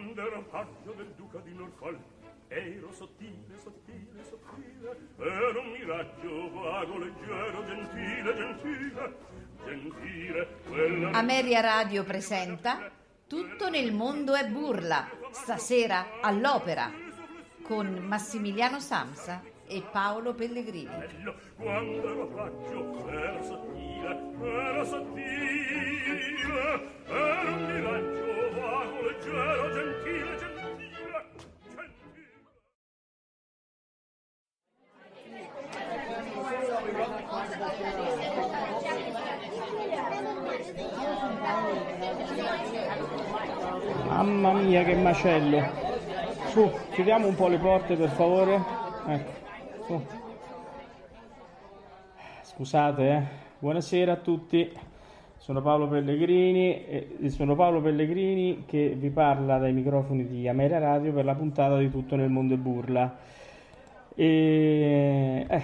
quando ero paggio del duca di Norfolk ero sottile, sottile, sottile ero un miraggio vago, leggero, gentile, gentile gentile quella Ameria Radio presenta Tutto nel mondo è burla, stasera all'opera, con Massimiliano Samsa e Paolo Pellegrini. quando ero paggio ero sottile ero sottile ero un miraggio Mamma mia che macello. Su, chiudiamo un po' le porte per favore. Ecco, su. Scusate, eh. Buonasera a tutti. Sono Paolo Pellegrini e sono Paolo Pellegrini che vi parla dai microfoni di Ameria Radio per la puntata di Tutto nel mondo e burla. E eh,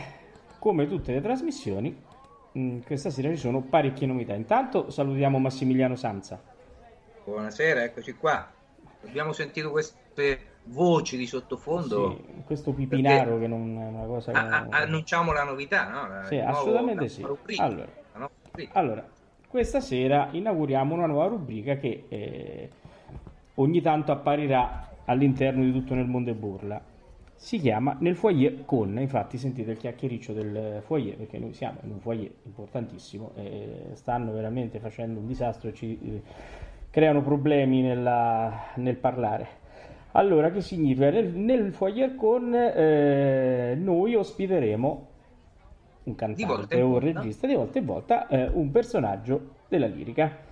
come tutte le trasmissioni, mh, questa sera ci sono parecchie novità. Intanto salutiamo Massimiliano Sanza. Buonasera, eccoci qua. Abbiamo sentito queste voci di sottofondo. Sì, questo pipinaro che non è una cosa che... A- a- annunciamo la novità, no? La- Sì, nuovo- assolutamente la sì. rubrica. Allora. Allora, questa sera inauguriamo una nuova rubrica che eh, ogni tanto apparirà all'interno di tutto nel mondo e burla. Si chiama Nel foyer con, infatti sentite il chiacchiericcio del foyer perché noi siamo in un foyer importantissimo e stanno veramente facendo un disastro e ci eh, creano problemi nella- nel parlare. Allora, che significa? Nel, nel foyer con eh, noi ospiteremo un cantante o un regista di volta in volta eh, un personaggio della lirica.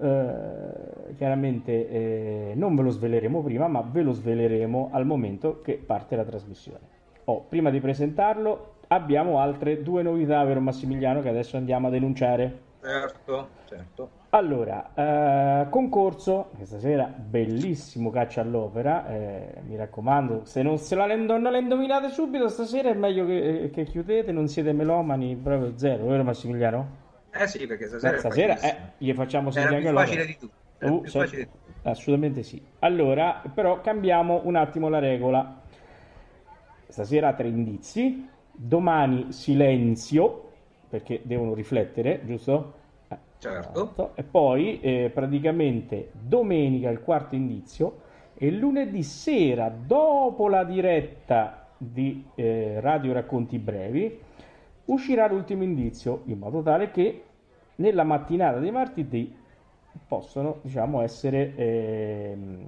Eh, chiaramente eh, non ve lo sveleremo prima, ma ve lo sveleremo al momento che parte la trasmissione. Oh, prima di presentarlo, abbiamo altre due novità, vero Massimiliano, che adesso andiamo a denunciare. Certo, certo. Allora, eh, concorso, questa sera bellissimo caccia all'opera, eh, mi raccomando, se non, se la, non la indovinate subito stasera è meglio che, che chiudete, non siete melomani, proprio zero, vero Massimiliano? Eh sì, perché stasera, Beh, è stasera eh, gli facciamo sentire più anche facile l'opera. di tutto. Uh, so- di tutto. assolutamente sì. Allora, però cambiamo un attimo la regola. Stasera tre indizi, domani silenzio, perché devono riflettere, giusto? Eh, Certo. esatto. E poi eh, praticamente domenica il quarto indizio e lunedì sera, dopo la diretta di eh, Radio Racconti Brevi, uscirà l'ultimo indizio, in modo tale che nella mattinata di martedì possono diciamo, essere ehm,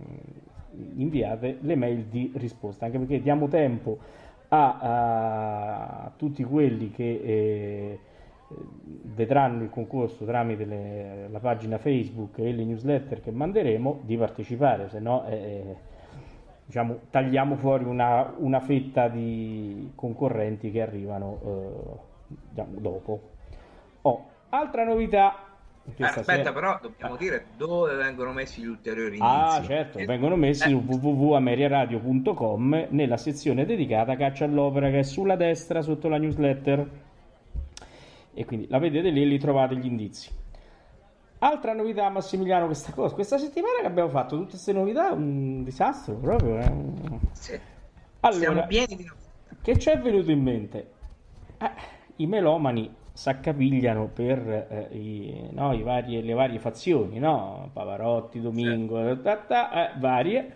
inviate le mail di risposta, anche perché diamo tempo a, a tutti quelli che eh, vedranno il concorso tramite le- la pagina Facebook e le newsletter che manderemo di partecipare, se no eh, diciamo, tagliamo fuori una, una fetta di concorrenti che arrivano eh, diciamo, dopo. Oh, altra novità. Eh, aspetta, però dobbiamo dire dove vengono messi gli ulteriori indizi. Ah, certo, Eh, vengono messi eh, su www.ameriaradio.com nella sezione dedicata a Caccia all'opera che è sulla destra sotto la newsletter. E quindi la vedete lì e lì trovate gli indizi. Altra novità, Massimiliano, questa cosa, questa settimana che abbiamo fatto tutte queste novità, un disastro proprio. eh. sì. Allora, che ci è venuto in mente? Eh, I melomani s'accapigliano per eh, i, no, i vari- le varie fazioni, no? Pavarotti, Domingo, ta, ta, eh, varie.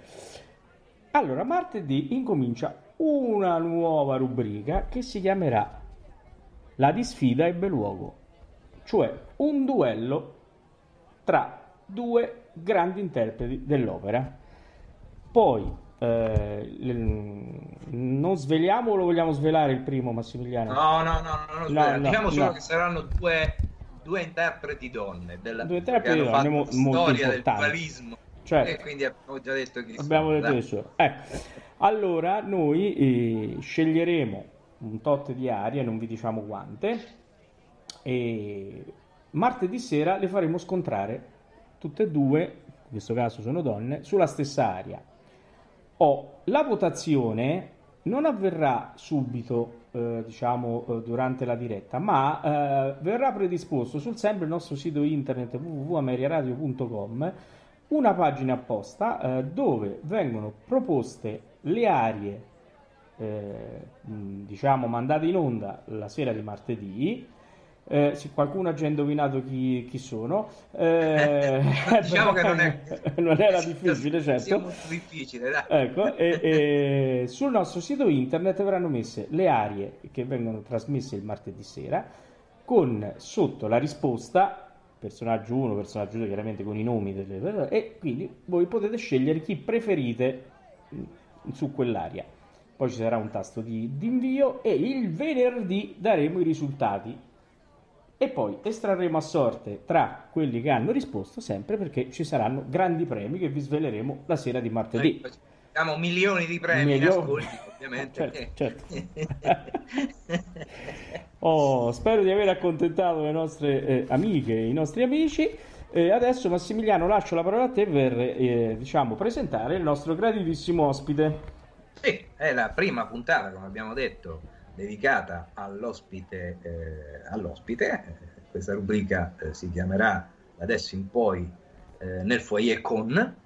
Allora, martedì incomincia una nuova rubrica che si chiamerà La disfida ebbe luogo, cioè un duello tra due grandi interpreti dell'opera. Poi eh, non sveliamo o lo vogliamo svelare il primo, Massimiliano? No, no, no, no, no, diciamo solo che saranno due, due interpreti donne della, Due interpreti che donne mo- storia del dualismo. Certo. E quindi abbiamo già detto chi Abbiamo sono, detto. Ecco, allora noi eh, sceglieremo un tot di arie, non vi diciamo quante, e martedì sera le faremo scontrare tutte e due, in questo caso sono donne, sulla stessa aria. Oh, la votazione non avverrà subito, eh, diciamo, eh, durante la diretta, ma eh, verrà predisposto sul sempre il nostro sito internet www.ameriaradio.com una pagina apposta eh, dove vengono proposte le arie, eh, diciamo, mandate in onda la sera di martedì. Eh, se qualcuno ha già indovinato chi, chi sono, eh, diciamo che non, è... non era difficile, certo. molto difficile, dai. Ecco, e, e sul nostro sito internet verranno messe le arie che vengono trasmesse il martedì sera, con sotto la risposta personaggio 1, personaggio 2, chiaramente con i nomi delle persone, e quindi voi potete scegliere chi preferite su quell'area. Poi ci sarà un tasto di, di invio e il venerdì daremo i risultati e poi estrarremo a sorte tra quelli che hanno risposto sempre perché ci saranno grandi premi che vi sveleremo la sera di martedì. Abbiamo milioni di premi Milioni. ascolti, ovviamente. Certo, certo. Oh, spero di aver accontentato le nostre eh, amiche e i nostri amici. Eh, adesso Massimiliano lascio la parola a te per eh, diciamo, presentare il nostro graditissimo ospite. Sì, è la prima puntata, come abbiamo detto, dedicata all'ospite. eh, all'ospite. Eh, Questa rubrica eh, si chiamerà da adesso in poi eh, nel foyer con.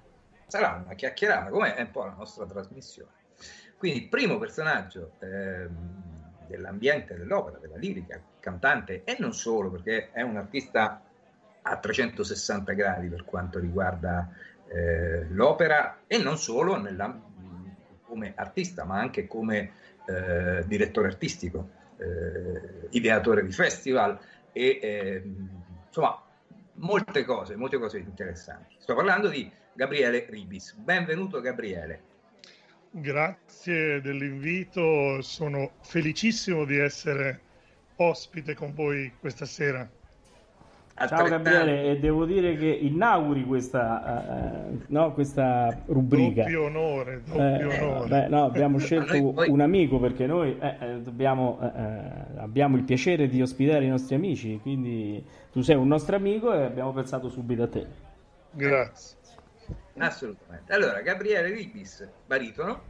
Sarà una chiacchierata, come è un po' la nostra trasmissione. Quindi, primo personaggio ehm, dell'ambiente dell'opera, della lirica, cantante e non solo, perché è un artista a 360 gradi per quanto riguarda eh, l'opera e non solo nella, come artista, ma anche come eh, direttore artistico, eh, ideatore di festival e eh, insomma molte cose, molte cose interessanti. Sto parlando di Gabriele Ribis. Benvenuto Gabriele. Grazie dell'invito, sono felicissimo di essere ospite con voi questa sera. Ciao Gabriele, e devo dire che inauguri questa, uh, no, questa rubrica. Doppio onore, doppio Eh, onore. beh, no, abbiamo scelto poi- un amico perché noi eh, eh, dobbiamo, eh, eh, abbiamo il piacere di ospitare i nostri amici, quindi tu sei un nostro amico e abbiamo pensato subito a te. Grazie. Assolutamente. Allora, Gabriele Ribis, baritono.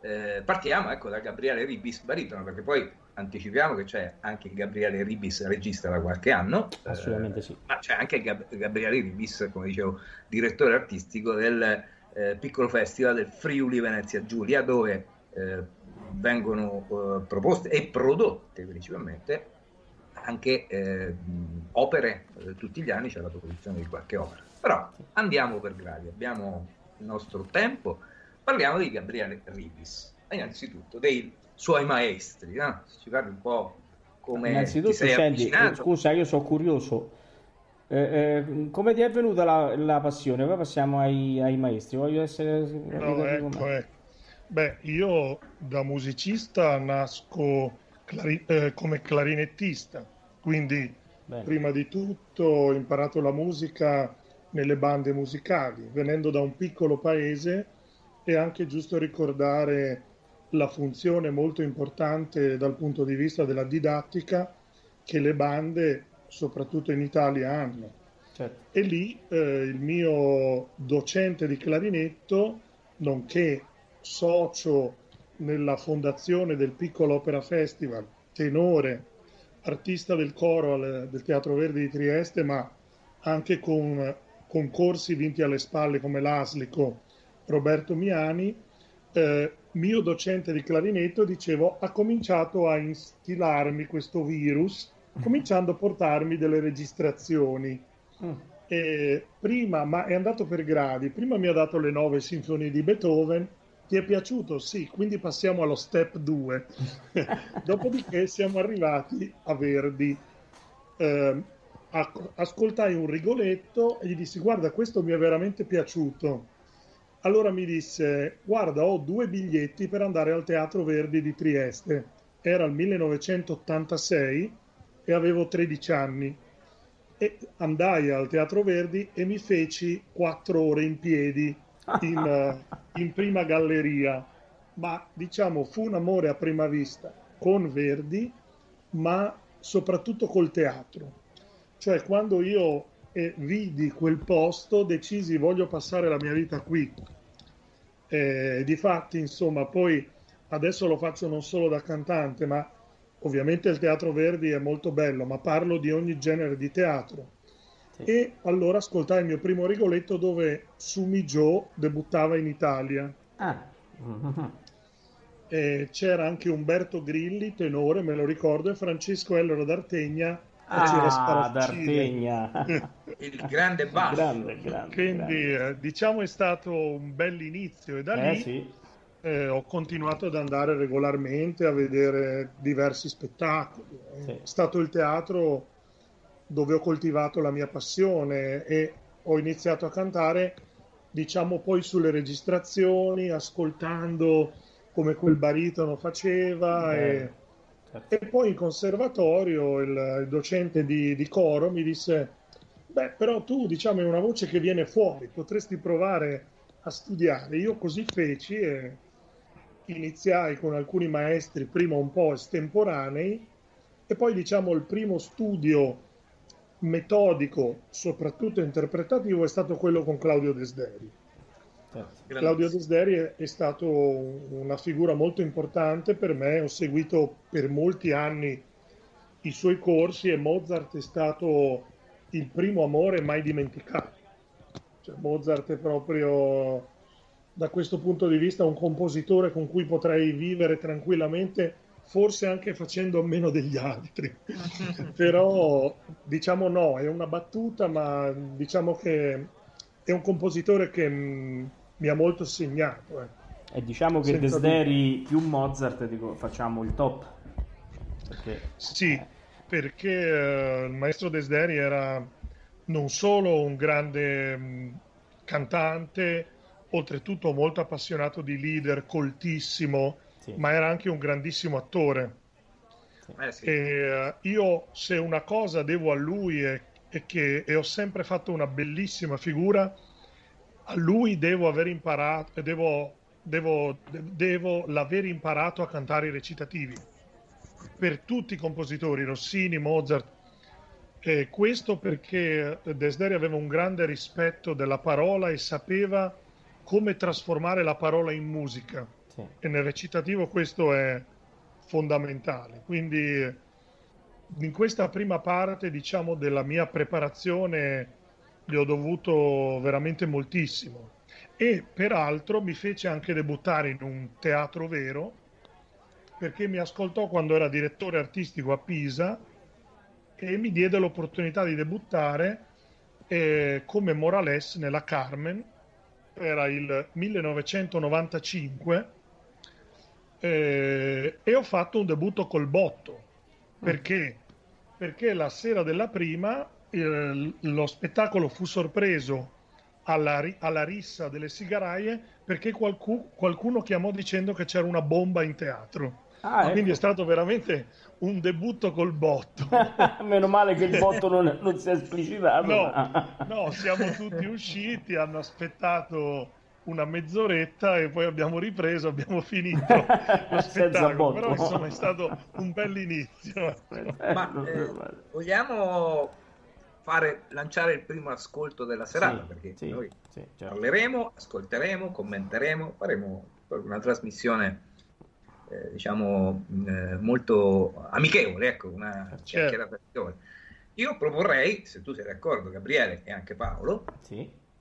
Eh, partiamo ecco da Gabriele Ribis, baritono, perché poi anticipiamo che c'è anche Gabriele Ribis, regista da qualche anno. eh, Assolutamente sì. ma c'è anche Gab- Gabriele Ribis, come dicevo, direttore artistico del eh, piccolo festival del Friuli Venezia Giulia, dove eh, vengono eh, proposte e prodotte principalmente anche eh, opere, eh, tutti gli anni c'è la proposizione di qualche opera. Però andiamo per gradi, abbiamo il nostro tempo, parliamo di Gabriele Ribis, innanzitutto dei suoi maestri, no? ci parli un po' come Innanzitutto, ti sei senti, eh, avvicinato. scusa, io sono curioso. Eh, eh, come ti è venuta la, la passione? Poi passiamo ai, ai maestri. Voglio essere. No, ecco, ecco. Beh, io da musicista nasco clari- eh, come clarinettista, quindi Bene. prima di tutto ho imparato la musica nelle bande musicali, venendo da un piccolo paese è anche giusto ricordare la funzione molto importante dal punto di vista della didattica che le bande, soprattutto in Italia, hanno. Certo. E lì eh, il mio docente di clarinetto, nonché socio nella fondazione del Piccolo Opera Festival, tenore, artista del coro al- del Teatro Verdi di Trieste, ma anche con concorsi vinti alle spalle come l'Aslico, Roberto Miani, eh, mio docente di clarinetto, dicevo, ha cominciato a instilarmi questo virus, cominciando a portarmi delle registrazioni. Mm. E prima, ma è andato per gradi, prima mi ha dato le nove sinfonie di Beethoven, ti è piaciuto? Sì, quindi passiamo allo step 2. Dopodiché siamo arrivati a Verdi. Eh, ascoltai un rigoletto e gli dissi guarda questo mi è veramente piaciuto. Allora mi disse guarda ho due biglietti per andare al Teatro Verdi di Trieste. Era il 1986 e avevo 13 anni e andai al Teatro Verdi e mi feci quattro ore in piedi in, eh, in prima galleria. Ma diciamo fu un amore a prima vista con Verdi, ma soprattutto col teatro. Cioè quando io eh, vidi quel posto decisi voglio passare la mia vita qui. Eh, difatti, insomma, poi adesso lo faccio non solo da cantante, ma ovviamente il Teatro Verdi è molto bello, ma parlo di ogni genere di teatro. Sì. E allora ascoltai il mio primo Rigoletto dove Sumi Joe debuttava in Italia. Ah. E c'era anche Umberto Grilli, tenore, me lo ricordo, e Francesco Ellero d'Artegna Ah, d'Artegna. il grande basso. Grande, grande, Quindi grande. Eh, diciamo è stato un bell'inizio e da eh, lì sì. eh, ho continuato ad andare regolarmente a vedere diversi spettacoli. Sì. È stato il teatro dove ho coltivato la mia passione e ho iniziato a cantare diciamo poi sulle registrazioni ascoltando come quel baritono faceva eh. e Certo. E poi in conservatorio il, il docente di, di, coro mi disse, beh però tu diciamo è una voce che viene fuori, potresti provare a studiare. Io così feci e iniziai con alcuni maestri, prima un po' estemporanei, e poi diciamo il primo studio metodico, soprattutto interpretativo, è stato quello con Claudio Desderi. Certo. Claudio Desderi è, stato una figura molto importante per me, ho seguito per molti anni i suoi corsi e Mozart è stato il primo amore mai dimenticato. Cioè, Mozart è proprio da questo punto di vista un compositore con cui potrei vivere tranquillamente, forse anche facendo meno degli altri. Però diciamo no, è una battuta, ma diciamo che è un compositore che mh, mi ha molto segnato. Eh. E diciamo che Senza Desderi di... più Mozart dico, facciamo il top. Perché... Sì, eh. perché uh, il maestro Desderi era non solo un grande mh, cantante, oltretutto molto appassionato di leader, coltissimo, sì. ma era anche un grandissimo attore. Eh sì. E, uh, io se una cosa devo a lui è, è che e ho sempre fatto una bellissima figura a lui devo aver imparato, devo, devo, devo l'aver imparato a cantare i recitativi. Per tutti i compositori, Rossini, Mozart, e questo perché Desderi aveva un grande rispetto della parola e sapeva come trasformare la parola in musica. Sì. E nel recitativo questo è fondamentale. Quindi in questa prima parte, diciamo, della mia preparazione gli ho dovuto veramente moltissimo. E peraltro mi fece anche debuttare in un teatro vero perché mi ascoltò quando era direttore artistico a Pisa e mi diede l'opportunità di debuttare eh, come Morales nella Carmen era il 1995 eh, e ho fatto un debutto col botto perché? perché la sera della prima il, lo spettacolo fu sorpreso alla, alla, rissa delle sigaraie perché qualcuno, qualcuno chiamò dicendo che c'era una bomba in teatro. Ah, ecco. Quindi è stato veramente un debutto col botto. Meno male che il botto non, non si è esplicitato. No, no, siamo tutti usciti, hanno aspettato una mezz'oretta e poi abbiamo ripreso, abbiamo finito lo spettacolo. Però insomma è stato un bell'inizio. Ma eh, vogliamo fare, lanciare il primo ascolto della serata, sì, perché sì, noi sì, certo. parleremo, ascolteremo, commenteremo, faremo una trasmissione eh, diciamo eh, molto amichevole, ecco, una certo. chiacchierata Io proporrei, se tu sei d'accordo, Gabriele e anche Paolo,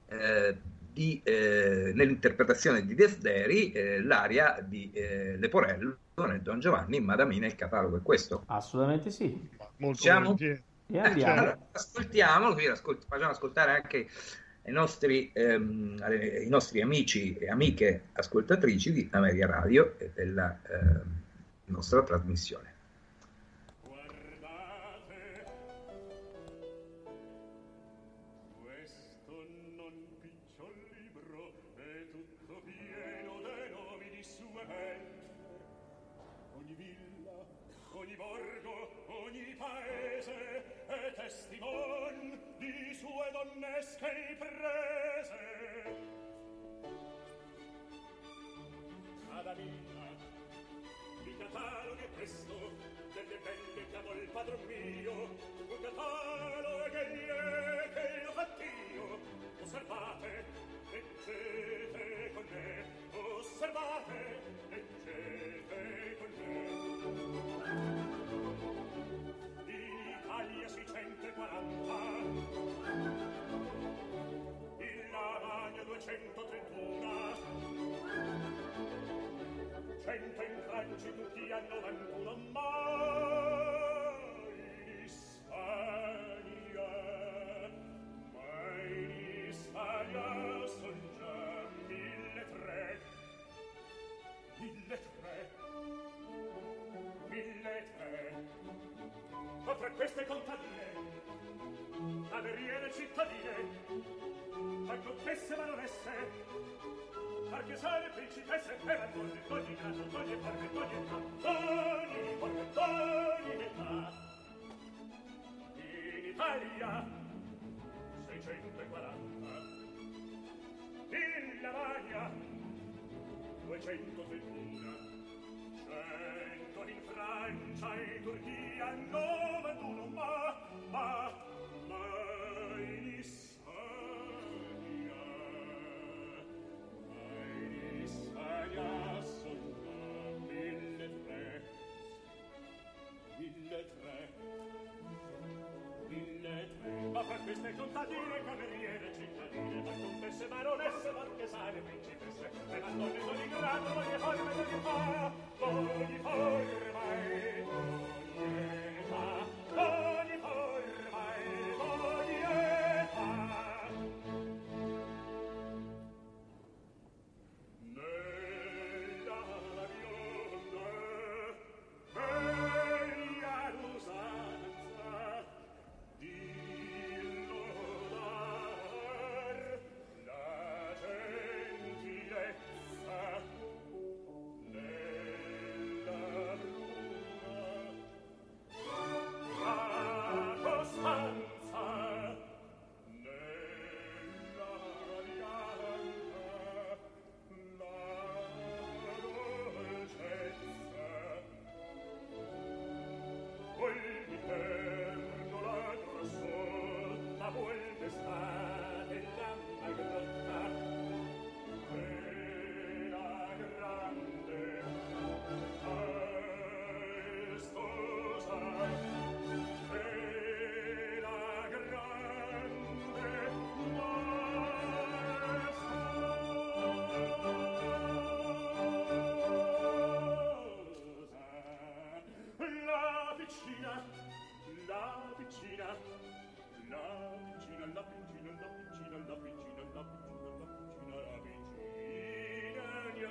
eh, di, eh, nell'interpretazione di Desderi eh, l'aria di eh, Leporello nel Don Giovanni, Madamina, il catalogo è questo. Assolutamente sì. Molto Siamo? E andiamo. Allora, ascoltiamolo, ascolt- facciamo ascoltare anche ai nostri, ehm, ai nostri, amici e amiche ascoltatrici di Ameria Radio e della eh, nostra trasmissione. duecento settuna c'è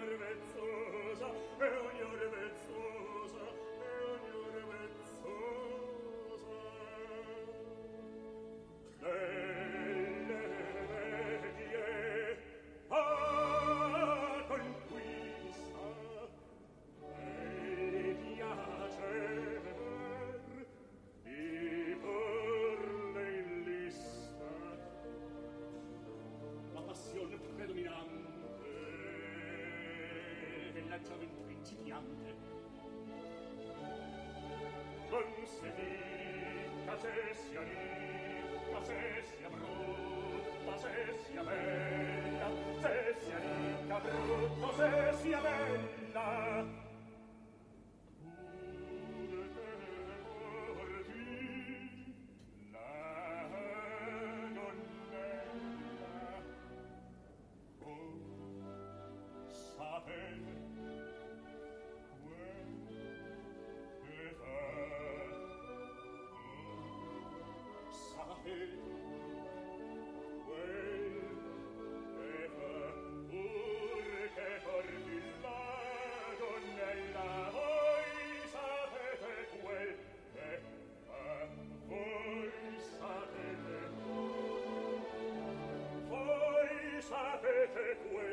Verwetzt se di, case sia lì, case sia brutta, se sia bella, se sia ricca, brutto, sia bella. sapete tu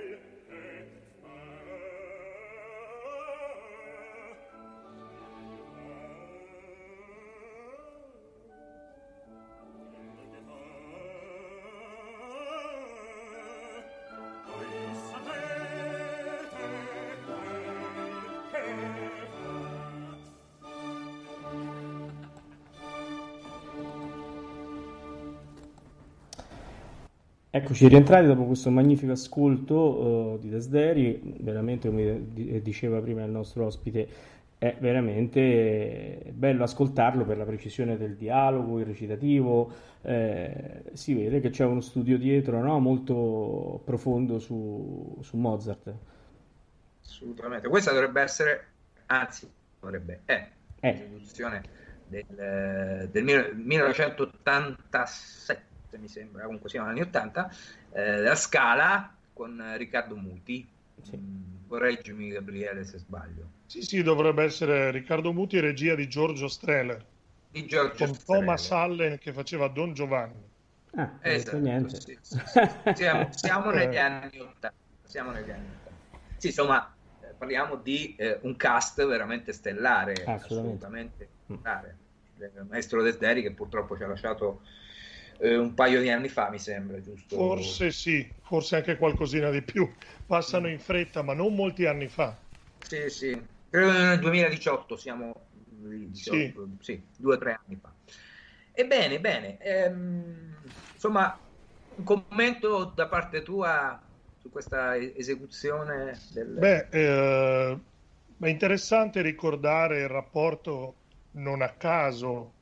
Eccoci rientrati dopo questo magnifico ascolto uh, di Desderi, veramente come diceva prima il nostro ospite è veramente bello ascoltarlo per la precisione del dialogo, il recitativo, eh, si vede che c'è uno studio dietro no? molto profondo su, su Mozart. Assolutamente, questa dovrebbe essere, anzi dovrebbe, è eh. l'esecuzione del, del 1987 mi sembra, comunque siamo negli anni 80, eh, della Scala con Riccardo Muti. Sì. Mm, correggimi Gabriele se sbaglio. Sì, sì, dovrebbe essere Riccardo Muti, regia di Giorgio Streller. Di Giorgio con Streller. Thomas Allen che faceva Don Giovanni. Ah, esatto, niente. Sì, sì, siamo, siamo negli anni 80. Siamo negli anni 80. Sì, insomma, eh, parliamo di eh, un cast veramente stellare, assolutamente, assolutamente mm. stellare. Il maestro Desderi che purtroppo ci ha lasciato eh, un paio di anni fa, mi sembra, giusto? Forse sì, forse anche qualcosina di più. Passano in fretta, ma non molti anni fa. Sì, sì, credo nel 2018 siamo, 18, sì. sì, due o tre anni fa. Ebbene, bene, ehm, insomma, un commento da parte tua su questa esecuzione del... Beh, eh, è interessante ricordare il rapporto non a caso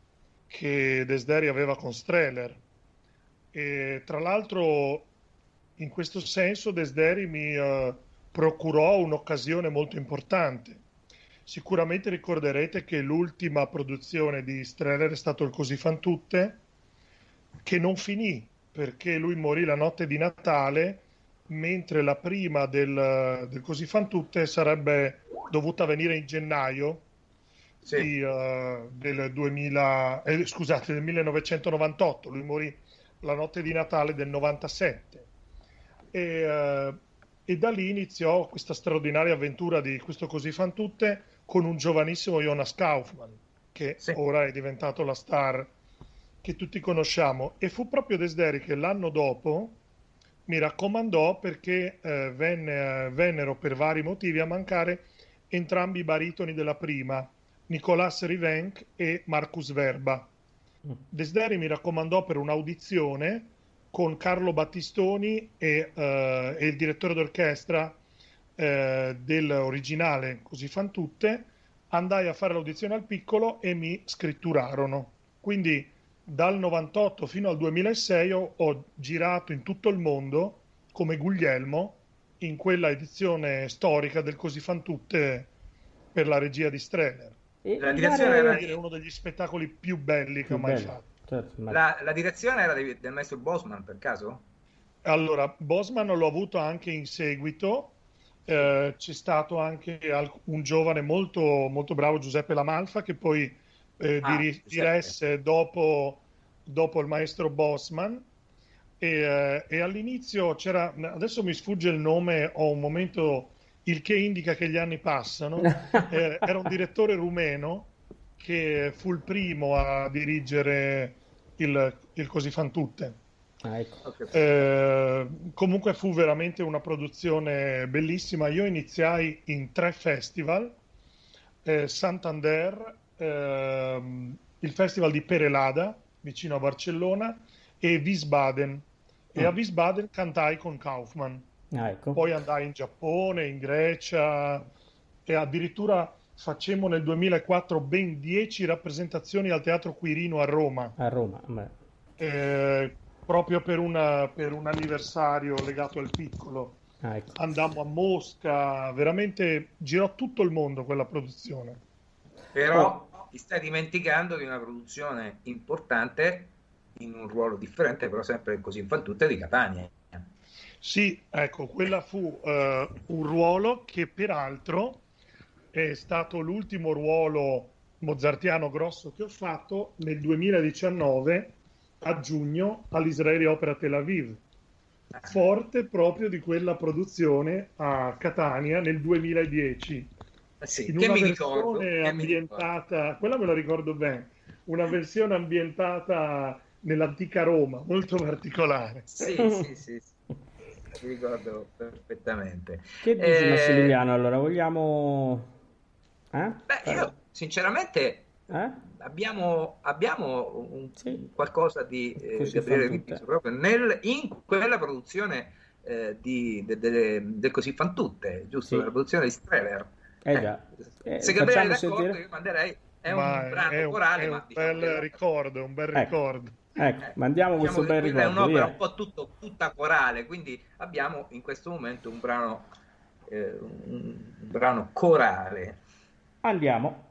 che Desderi aveva con Streller. E, tra l'altro, in questo senso, Desderi mi uh, procurò un'occasione molto importante. Sicuramente ricorderete che l'ultima produzione di Streller è stato il Così fan tutte, che non finì perché lui morì la notte di Natale, mentre la prima del, del Così fan tutte sarebbe dovuta venire in gennaio sì. di, uh, del, 2000, eh, scusate, del 1998. Lui morì la notte di Natale del 97. E, uh, e da lì iniziò questa straordinaria avventura di questo Così fan tutte con un giovanissimo Jonas Kaufmann, che sì. ora è diventato la star che tutti conosciamo. E fu proprio Desderi che l'anno dopo mi raccomandò perché eh, venne, eh, vennero per vari motivi a mancare entrambi i baritoni della prima, Nicolas Rivenc e Marcus Verba. Mm. Desderi mi raccomandò per un'audizione con Carlo Battistoni e, eh, e il direttore d'orchestra eh, dell'originale Così fan tutte, andai a fare l'audizione al piccolo e mi scritturarono. Quindi dal 98 fino al 2006 ho, ho girato in tutto il mondo come Guglielmo in quella edizione storica del Così fan tutte per la regia di Streller. E la direzione era di... uno degli spettacoli più belli che ho mai bello. fatto. Certo, ma... la, la, direzione era di, del maestro Bosman per caso? Allora, Bosman l'ho avuto anche in seguito. Eh, c'è stato anche un giovane molto, molto bravo, Giuseppe Lamalfa, che poi eh, ah, dir- diresse dopo, dopo, il maestro Bosman. E, eh, e all'inizio c'era, adesso mi sfugge il nome, ho un momento il che indica che gli anni passano. eh, era un direttore rumeno che fu il primo a dirigere il, il Così fan tutte. Ah, ecco. eh, comunque fu veramente una produzione bellissima. Io iniziai in tre festival: eh, Santander, ehm, il festival di Perelada vicino a Barcellona e Wiesbaden. E a mm. Wiesbaden cantai con Kaufmann. Ah, ecco. Poi andai in Giappone, in Grecia e addirittura facemmo nel 2004 ben 10 rappresentazioni al Teatro Quirino a Roma. A Roma, eh, proprio per, una, per, un anniversario legato al piccolo. Ah, ecco. Andammo a Mosca, veramente girò tutto il mondo quella produzione. Però oh. ti stai dimenticando di una produzione importante in un ruolo differente, però sempre così in fan tutte di Catania. Sì, ecco, quella fu uh, un ruolo che peraltro è stato l'ultimo ruolo mozartiano grosso che ho fatto nel 2019 a giugno all'Israele Opera Tel Aviv. Forte proprio di quella produzione a Catania nel 2010. Eh sì, in una versione ambientata, quella me la ricordo bene, una versione ambientata nell'antica Roma, molto particolare. Sì, sì, sì. Ricordo perfettamente. Che dici eh... Massimiliano? Allora, vogliamo... Eh? Beh, io sinceramente eh? abbiamo, abbiamo un, sì. qualcosa di eh, Gabriele Ripiso proprio nel, in quella produzione eh, di, de, de, del Così fan tutte, giusto? Sì. La produzione di Streller. Eh già. Eh, se Gabriele è d'accordo, sentire... io manderei è un brano è un, corale, è ma un diciamo bel ricordo, un bel ecco. ricordo. Ecco, mandiamo diciamo questo bel ricordo. È un'opera via. un po' tutto, tutta corale, quindi abbiamo in questo momento un brano, eh, un, un brano corale. Andiamo.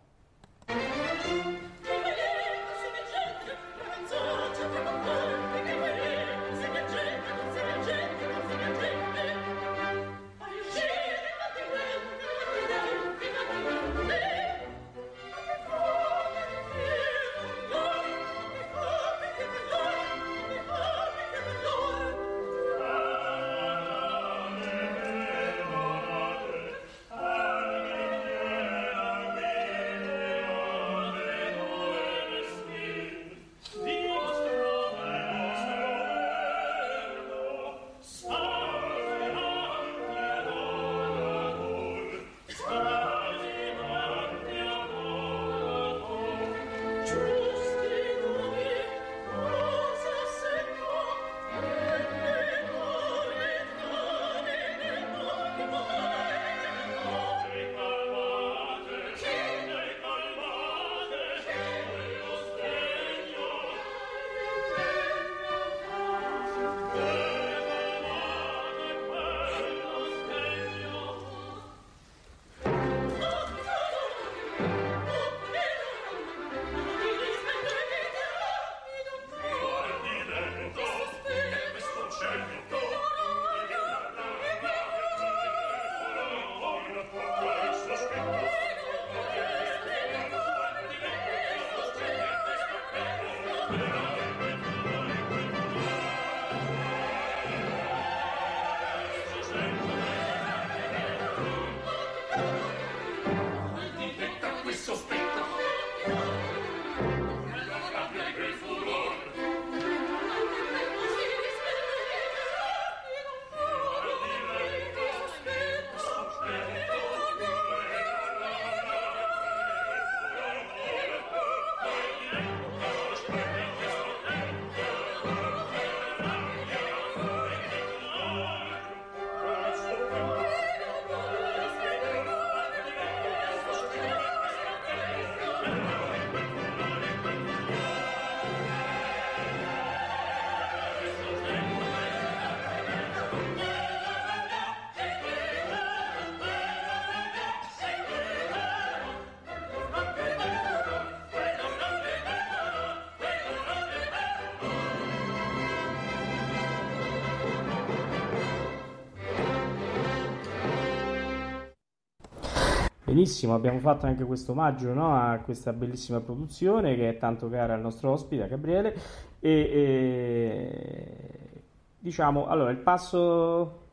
Benissimo, abbiamo fatto anche questo omaggio no, a questa bellissima produzione che è tanto cara al nostro ospite, a Gabriele. E, e diciamo, allora il passo.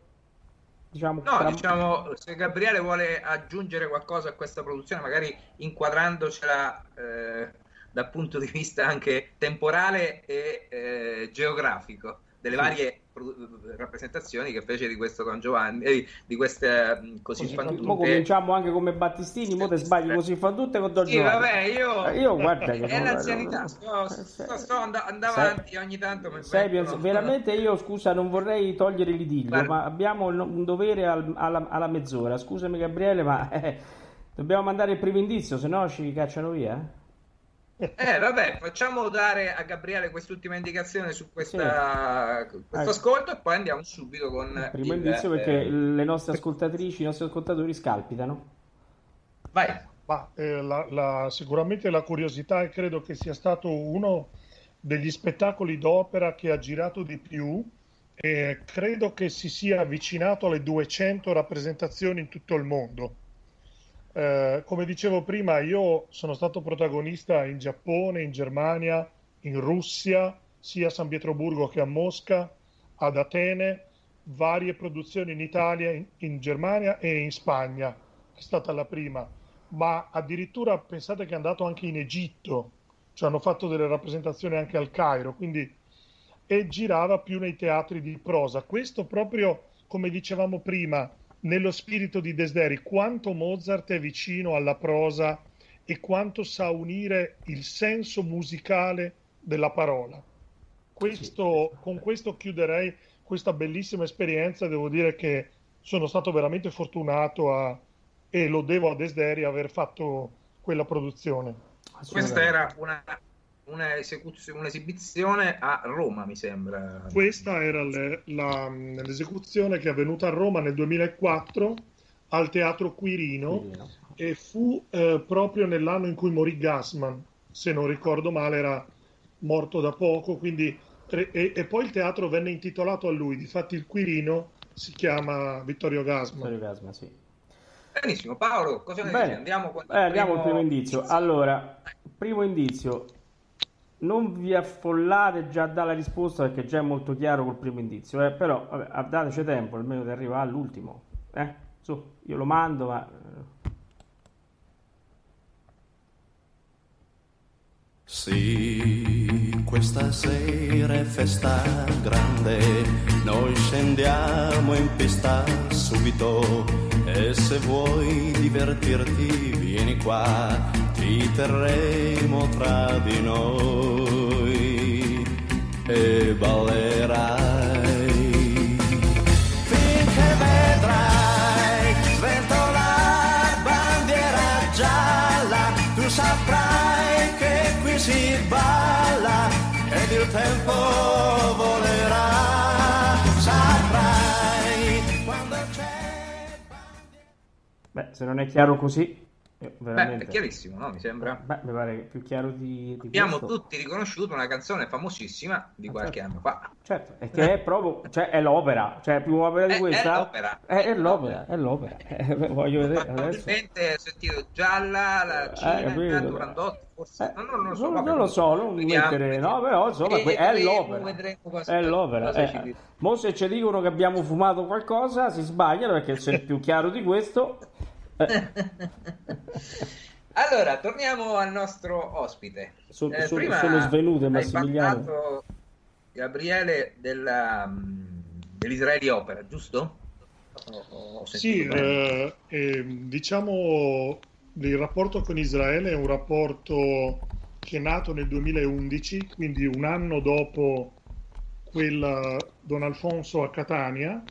Diciamo, no, tra... diciamo, se Gabriele vuole aggiungere qualcosa a questa produzione, magari inquadrandocela eh, dal punto di vista anche temporale e eh, geografico delle varie rappresentazioni che fece di questo Don Giovanni eh, di queste mm, così, così fan tutte mo cominciamo anche come Battistini mo te sbagli così fan tutte con Don sì, Giovanni. vabbè io, eh, io guarda che è l'anzianità sto, sto, sto and- andando avanti ogni tanto mi sai, penso, veramente io scusa non vorrei togliere l'idillio Guarda. ma abbiamo un dovere al, alla, alla, mezz'ora. Scusami Gabriele ma eh, dobbiamo mandare il primo indizio se no ci cacciano via eh? Eh, vabbè, facciamo dare a Gabriele quest'ultima indicazione su questa, sì. questo ascolto e poi andiamo subito con il primo il, indizio perché eh, le nostre ascoltatrici, i nostri ascoltatori scalpitano. Vai. Ma, eh, la, la, sicuramente la curiosità e credo che sia stato uno degli spettacoli d'opera che ha girato di più e credo che si sia avvicinato alle 200 rappresentazioni in tutto il mondo eh, come dicevo prima, io sono stato protagonista in Giappone, in Germania, in Russia, sia a San Pietroburgo che a Mosca, ad Atene, varie produzioni in Italia, in, in Germania e in Spagna, è stata la prima, ma addirittura pensate che è andato anche in Egitto, cioè hanno fatto delle rappresentazioni anche al Cairo, quindi e girava più nei teatri di prosa. Questo proprio, come dicevamo prima, nello spirito di Desderi, quanto Mozart è vicino alla prosa e quanto sa unire il senso musicale della parola. Questo, sì. Con questo chiuderei questa bellissima esperienza. Devo dire che sono stato veramente fortunato a, e lo devo a Desderi aver fatto quella produzione. Questa era una, una un'esibizione a Roma, mi sembra. Questa era le, la, l'esecuzione che è avvenuta a Roma nel 2004 al Teatro Quirino, Quirino. e fu eh, proprio nell'anno in cui morì Gassman, se non ricordo male era morto da poco, quindi, e, e poi il teatro venne intitolato a lui, difatti il Quirino si chiama Vittorio Gassman. Vittorio Gassman, sì. Benissimo, Paolo, cosa ne dici? Andiamo, eh, andiamo al primo indizio. Allora, primo indizio, non vi affollate già dalla risposta perché già è molto chiaro col primo indizio, eh? però vabbè, dateci tempo almeno di arrivare all'ultimo. Eh? Su, io lo mando, ma... Eh. Sì, questa sera è festa grande, noi scendiamo in pista subito e se vuoi divertirti vieni qua, ti terremo tra di noi e ballerai. Si balla ed il tempo volerà, saprai quando c'è... Beh, se non è chiaro così, Veramente. Beh, è chiarissimo, no? Mi sembra. Beh, mi pare più chiaro di, di Abbiamo questo. tutti riconosciuto una canzone famosissima di ah, qualche certo. anno fa. Certo, è che è proprio, cioè è l'opera, cioè più opera di è, questa. È l'opera. È, è l'opera, è l'opera. Eh, voglio vedere Probabilmente ho sentito Gialla, la Cina, eh, Turandot, forse. Eh, no, non, lo so, non, non lo so, non mettere, no, però insomma, e, è l'opera. Cosa, è l'opera. Eh, mo se ci dicono che abbiamo fumato qualcosa si sbagliano perché se è più chiaro di questo... Eh. Allora, torniamo al nostro ospite. So, eh, so, sono svenute Massimiliano. Gabriele della, mm, dell'Israeli Opera, giusto? sì, eh, eh, diciamo il rapporto con Israele è un rapporto che è nato nel 2011, quindi un anno dopo quel Don Alfonso a Catania.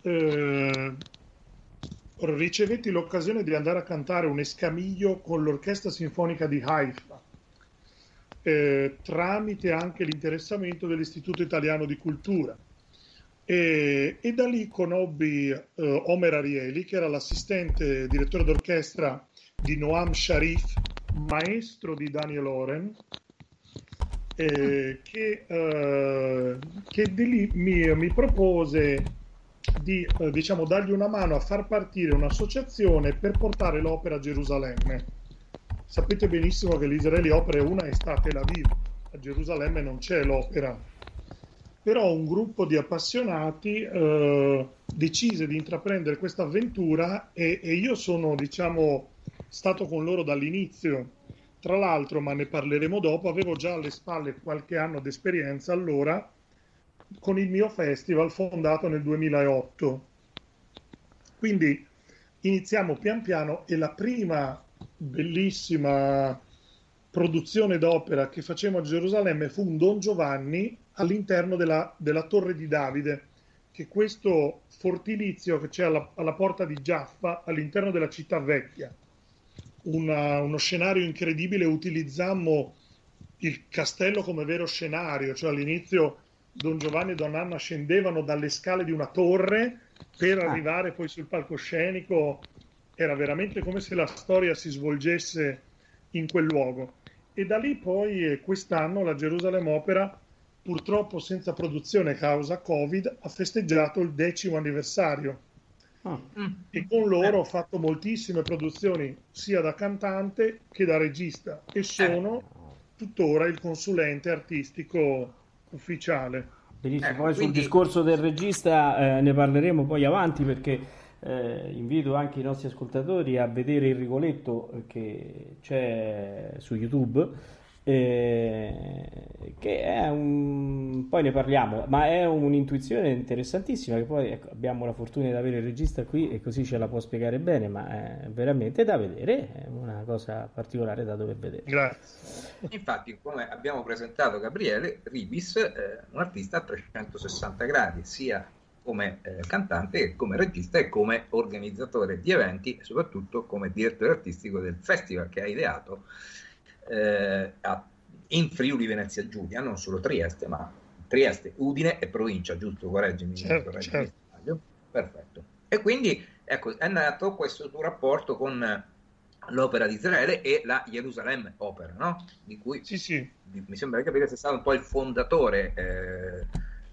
Eh, ricevetti l'occasione di andare a cantare un escamiglio con l'orchestra sinfonica di Haifa, eh, tramite anche l'interessamento dell'Istituto Italiano di Cultura. E, e da lì conobbi eh, Omer Arieli, che era l'assistente direttore d'orchestra di Noam Sharif, maestro di Daniel Oren, eh, che, eh, che di lì mi, mi propose di eh, diciamo, dargli una mano a far partire un'associazione per portare l'opera a Gerusalemme. Sapete benissimo che l'Israeli Opera è una è stata Tel Aviv, a Gerusalemme non c'è l'opera. Però un gruppo di appassionati eh, decise di intraprendere questa avventura e, e io sono diciamo, stato con loro dall'inizio. Tra l'altro, ma ne parleremo dopo, avevo già alle spalle qualche anno d'esperienza allora con il mio festival fondato nel 2008. Quindi iniziamo pian piano e la prima bellissima produzione d'opera che facemmo a Gerusalemme fu un Don Giovanni all'interno della, della Torre di Davide, che è questo fortilizio che c'è alla, alla porta di Giaffa all'interno della città vecchia. Una, uno scenario incredibile, utilizzammo il castello come vero scenario, cioè all'inizio Don Giovanni e Don Anna scendevano dalle scale di una torre per ah. arrivare poi sul palcoscenico. Era veramente come se la storia si svolgesse in quel luogo. E da lì poi eh, quest'anno la Gerusalemme Opera, purtroppo senza produzione causa Covid, ha festeggiato il decimo anniversario. Ah. E con loro ho fatto moltissime produzioni sia da cantante che da regista e sono tuttora il consulente artistico ufficiale. Benissimo, eh, poi quindi... sul discorso del regista eh, ne parleremo poi avanti perché eh, invito anche i nostri ascoltatori a vedere il Rigoletto che c'è su YouTube eh, che è un poi ne parliamo ma è un'intuizione interessantissima che poi ecco, abbiamo la fortuna di avere il regista qui e così ce la può spiegare bene ma è veramente da vedere è una cosa particolare da dover vedere. Grazie. Infatti come abbiamo presentato Gabriele Ribis è un artista a 360 gradi sia come eh, cantante, come regista e come organizzatore di eventi e soprattutto come direttore artistico del festival che ha ideato eh, a, in Friuli Venezia Giulia, non solo Trieste, ma Trieste, Udine e provincia, giusto? Correggimi, Certo, correggimi certo. Perfetto. E quindi ecco, è nato questo tuo rapporto con l'opera di Israele e la Gerusalemme Opera, no? Di cui Sì, sì, mi sembra di capire sei stato un po' il fondatore, eh,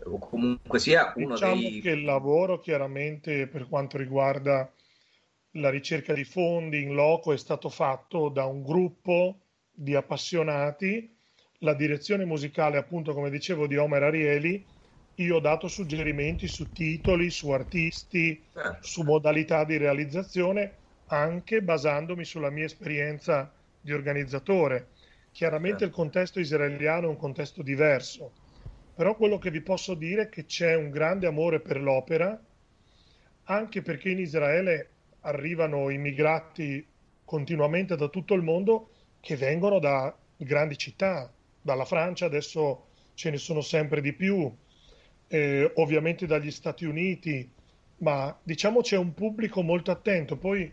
o comunque sia uno diciamo dei... che il lavoro chiaramente per quanto riguarda la ricerca di fondi in loco è stato fatto da un gruppo di appassionati, la direzione musicale appunto come dicevo di Omer Arieli, io ho dato suggerimenti su titoli, su artisti, Certo. su modalità di realizzazione, anche basandomi sulla mia esperienza di organizzatore. Chiaramente il contesto israeliano è un contesto diverso, però quello che vi posso dire è che c'è un grande amore per l'opera, anche perché in Israele arrivano immigrati continuamente da tutto il mondo che vengono da grandi città, dalla Francia adesso ce ne sono sempre di più, eh, ovviamente dagli Stati Uniti, ma diciamo c'è un pubblico molto attento. Poi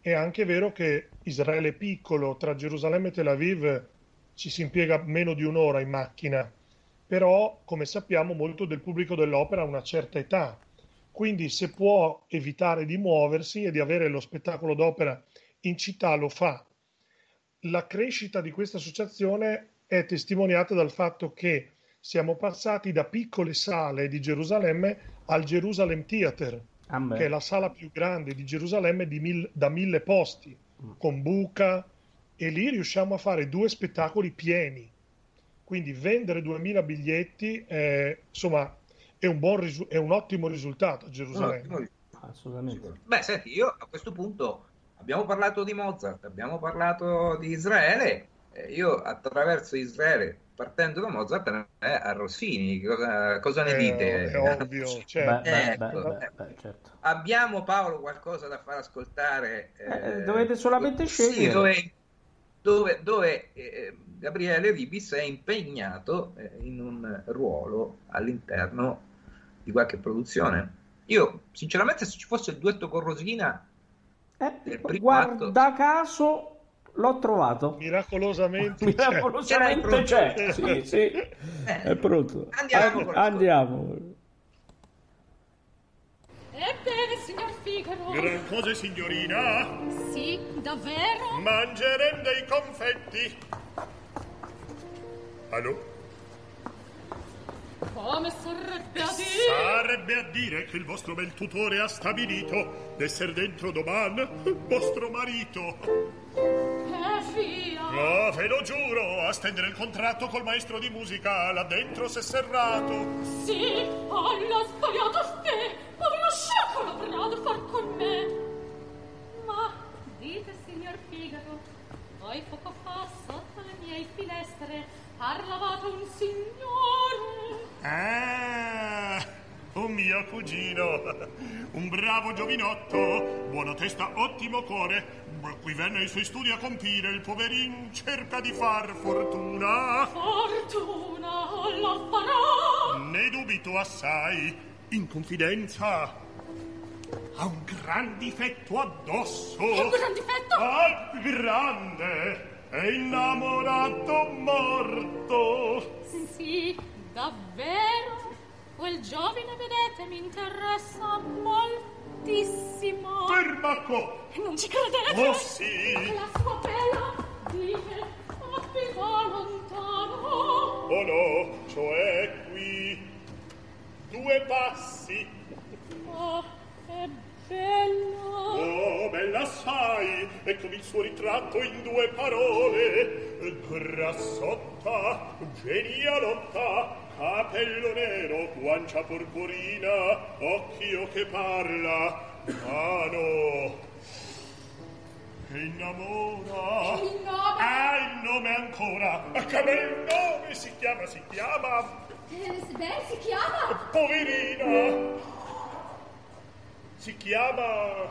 è anche vero che Israele è piccolo, tra Gerusalemme e Tel Aviv ci si impiega meno di un'ora in macchina, però come sappiamo molto del pubblico dell'opera ha una certa età, quindi se può evitare di muoversi e di avere lo spettacolo d'opera in città lo fa. La crescita di questa associazione è testimoniata dal fatto che siamo passati da piccole sale di Gerusalemme al Jerusalem Theater, Ah, beh. che è la sala più grande di Gerusalemme di mil- da mille posti, con buca, e lì riusciamo a fare due spettacoli pieni. Quindi vendere 2000 biglietti è, insomma, è un, buon risu- è un ottimo risultato a Gerusalemme. Ottimo. Assolutamente. Beh, senti, io a questo punto abbiamo parlato di Mozart, abbiamo parlato di Israele, eh, io attraverso Israele, partendo da Mozart, eh, a Rossini, cosa, cosa ne È- dite? è ovvio, cioè, Beh, beh, ecco, beh, certo. Abbiamo Paolo qualcosa da far ascoltare? Eh, dovete solamente sì, scegliere. dove, dove, dove, eh, Gabriele Ribis è impegnato eh, in un ruolo all'interno di qualche produzione. Io, sinceramente, se ci fosse il duetto con Rosina, Eh, guarda caso l'ho trovato. miracolosamente Miracolosamente C'era c'è. pronto. Sì, sì. È pronto. Andiamo andiamo. Ebbene, signor Figaro. Gran cose, signorina. Sì, davvero? Mangeremo dei confetti. Allo? Come sarebbe a dire? Sarebbe a dire che il vostro bel tutore ha stabilito d'essere dentro domani vostro marito. Eh, fia. No, ve lo giuro, a stendere il contratto col maestro di musica là dentro s'è serrato. Sì, alla sbagliato ste. Ma vi lasciate la brada far con me. Ma, dite, signor Figaro, voi poco fa sotto le mie finestre parlavate un signore. Ah, un mio cugino, un bravo giovinotto, buona testa, ottimo cuore. Qui venne ai suoi studi a compire, il poverin cerca di far fortuna. Fortuna la farò. Ne dubito assai, in confidenza. Ha un gran difetto addosso. Un gran difetto? Ah, grande! È innamorato morto. Sì, davvero? Quel giovine, vedete, mi interessa moltissimo. Perbacco! Non ci credete? Oh, sì. La sua bella dite, abita lontano. Oh no, cioè qui. Due passi. Oh, è bella. Oh, bella assai. Eccomi il suo ritratto in due parole. Grassotta, genialotta, capello nero, guancia purpurina, occhio che parla, mano che innamora. Che innamora. Ah, il nome ancora. Ah, Che bel nome si chiama, si chiama Eh, beh, si chiama? Poverina. Si chiama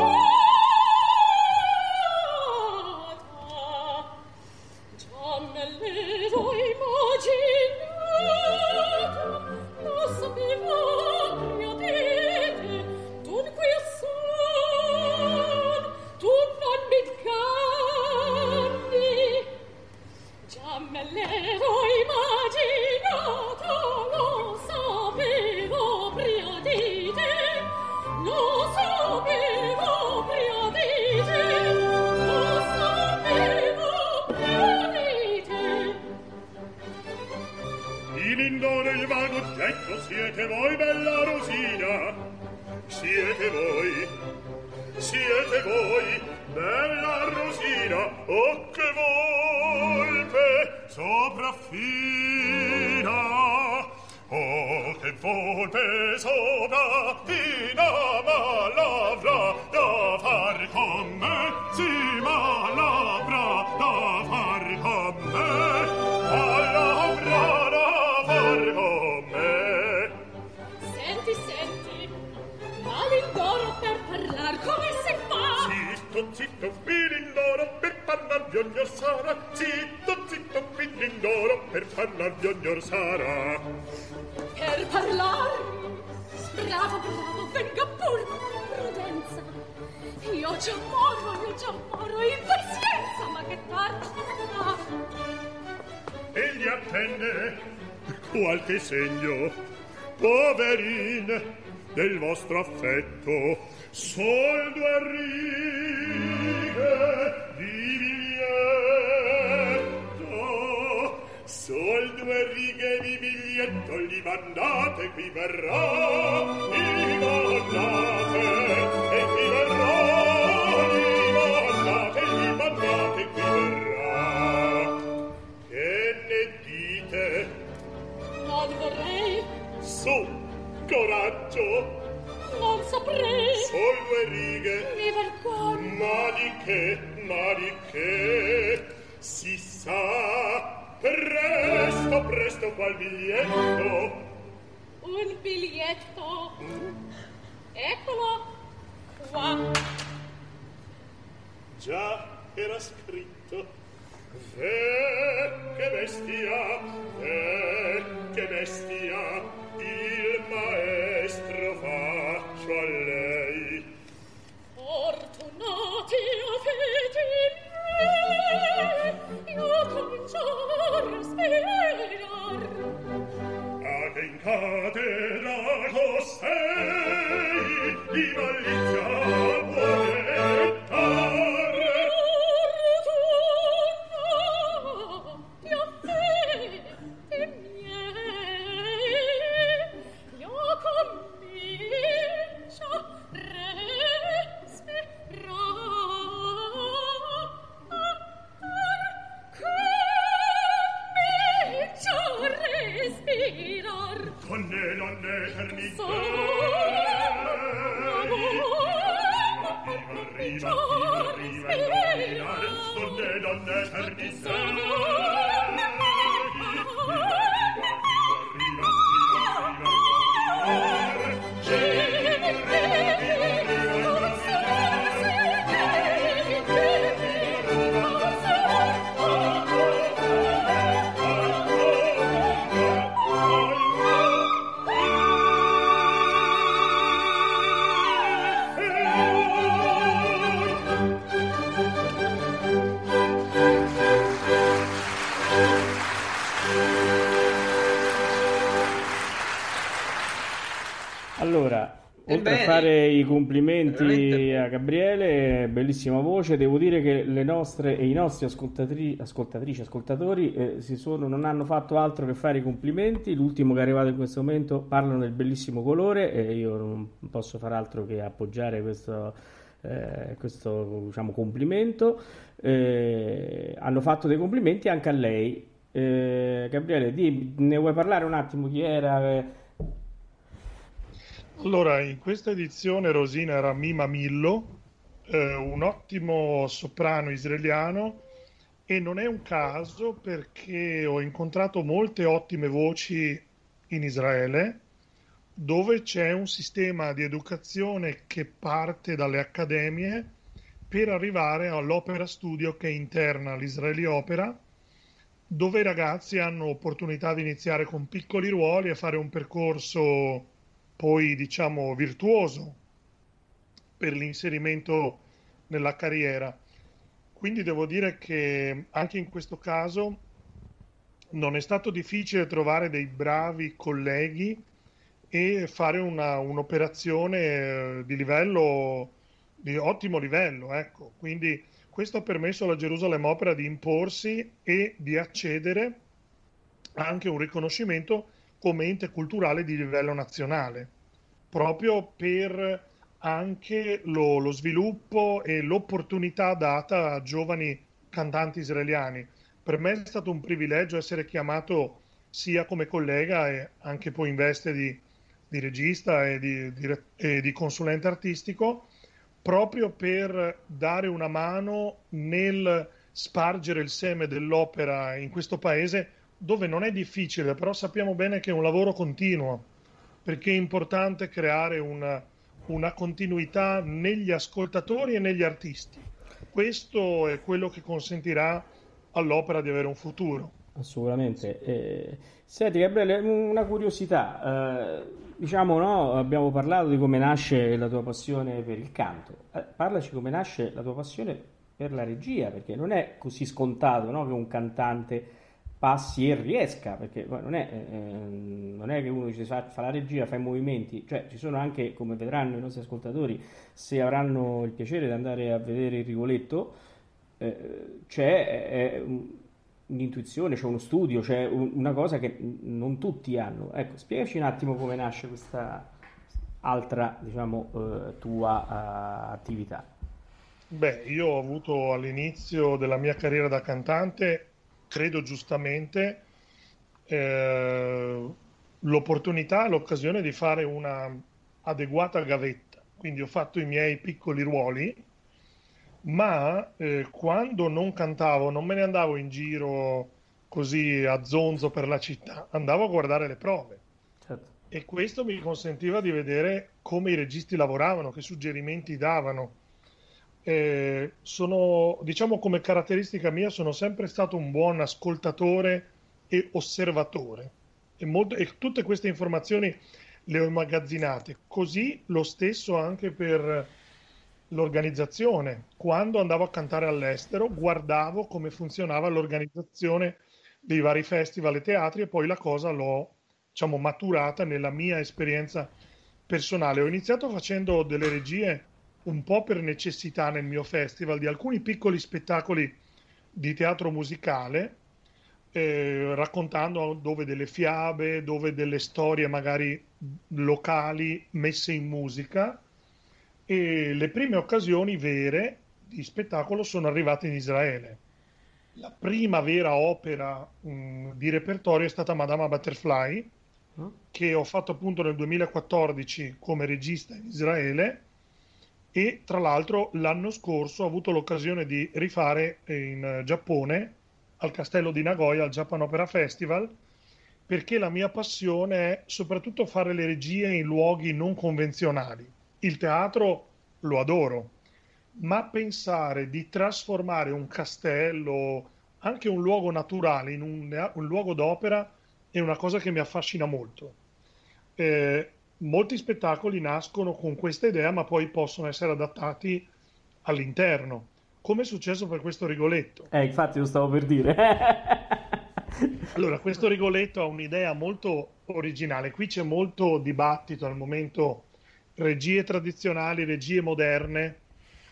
siete voi bella Rosina. Siete voi siete voi bella Rosina. O che volpe sopraffina o che volpe sopraffina malavra da far con me. Si malavra da far con me. zitto, bilindoro, per parlarvi ognor sara. Zitto, zitto, bilindoro, per parlarvi ognor sara. Per parlar? Bravo, bravo, venga pur, prudenza. Io ci amoro, io ci amoro, in pazienza, ma che tarda. Egli attende qualche segno, poverine. del vostro affetto sol due righe di biglietto. Sol due righe di biglietto li mandate qui verrà li mandate e qui verrò li mandate li mandate qui verrà. Che ne dite? Non vorrei? Su. coraggio. Non saprei. Sol righe. Mi vergogno. Ma di che ma di che si sa presto presto qual biglietto. Un biglietto. Eccolo. Qua. Già era scritto. Ve che bestia, ve che bestia, il maestro faccio a lei. Fortunati avete io cominciar a sperar. Ad in catedra costei di malizia vuole. Oltre Ebbene, a fare i complimenti veramente... a Gabriele, bellissima voce, devo dire che le nostre e i nostri ascoltatri, ascoltatrici, ascoltatori eh, si sono, non hanno fatto altro che fare i complimenti. L'ultimo che è arrivato in questo momento parla del bellissimo colore e io non posso far altro che appoggiare questo, eh, questo diciamo, complimento. Eh, hanno fatto dei complimenti anche a lei. Eh, Gabriele, di, ne vuoi parlare un attimo chi era? Allora, in questa edizione Rosina era Mima Millo, eh, un ottimo soprano israeliano e non è un caso perché ho incontrato molte ottime voci in Israele dove c'è un sistema di educazione che parte dalle accademie per arrivare all'opera studio che è interna all'Israeli Opera dove i ragazzi hanno opportunità di iniziare con piccoli ruoli e fare un percorso poi diciamo virtuoso per l'inserimento nella carriera. Quindi devo dire che anche in questo caso non è stato difficile trovare dei bravi colleghi e fare una, un'operazione eh, di livello di ottimo livello, ecco. Quindi questo ha permesso alla Gerusalemme Opera di imporsi e di accedere anche a un riconoscimento come ente culturale di livello nazionale, proprio per anche lo, lo sviluppo e l'opportunità data a giovani cantanti israeliani. Per me è stato un privilegio essere chiamato sia come collega e anche poi in veste di, di regista e di, di, e di consulente artistico, proprio per dare una mano nel spargere il seme dell'opera in questo paese dove non è difficile, però sappiamo bene che è un lavoro continuo, perché è importante creare una, una continuità negli ascoltatori e negli artisti. Questo è quello che consentirà all'opera di avere un futuro. Assolutamente. Eh, senti Gabriele, una curiosità. Eh, diciamo, no, abbiamo parlato di come nasce la tua passione per il canto. Eh, parlaci come nasce la tua passione per la regia, perché non è così scontato no, che un cantante passi e riesca, perché non è, eh, non è che uno dice fa, fa, la regia, fa i movimenti, cioè ci sono anche, come vedranno i nostri ascoltatori, se avranno il piacere di andare a vedere il Rigoletto, eh, c'è un'intuizione, c'è uno studio, c'è una cosa che non tutti hanno. Ecco, spiegaci un attimo come nasce questa altra, diciamo, eh, tua uh, attività. Beh, io ho avuto all'inizio della mia carriera da cantante credo giustamente, eh, l'opportunità, l'occasione di fare una adeguata gavetta. Quindi ho fatto i miei piccoli ruoli, ma eh, quando non cantavo non me ne andavo in giro così a zonzo per la città, andavo a guardare le prove. Certo. E questo mi consentiva di vedere come i registi lavoravano, che suggerimenti davano eh, sono, diciamo come caratteristica mia, sono sempre stato un buon ascoltatore e osservatore. E, molto, e tutte queste informazioni le ho immagazzinate. Così lo stesso anche per l'organizzazione. Quando andavo a cantare all'estero, guardavo come funzionava l'organizzazione dei vari festival e teatri e poi la cosa l'ho diciamo, maturata nella mia esperienza personale. Ho iniziato facendo delle regie un po' per necessità nel mio festival di alcuni piccoli spettacoli di teatro musicale, eh, raccontando dove delle fiabe, dove delle storie magari locali messe in musica. E le prime occasioni vere di spettacolo sono arrivate in Israele. La prima vera opera mh, mm, di repertorio è stata Madama Butterfly, mm. che ho fatto appunto nel 2014 come regista in Israele e tra l'altro l'anno scorso ho avuto l'occasione di rifare in Giappone al castello di Nagoya al Japan Opera Festival perché la mia passione è soprattutto fare le regie in luoghi non convenzionali. Il teatro lo adoro, ma pensare di trasformare un castello, anche un luogo naturale, in un, un luogo d'opera è una cosa che mi affascina molto. Eh, molti spettacoli nascono con questa idea, ma poi possono essere adattati all'interno, come è successo per questo Rigoletto. Eh, infatti lo stavo per dire. allora, questo Rigoletto ha un'idea molto originale. Qui c'è molto dibattito al momento, regie tradizionali, regie moderne.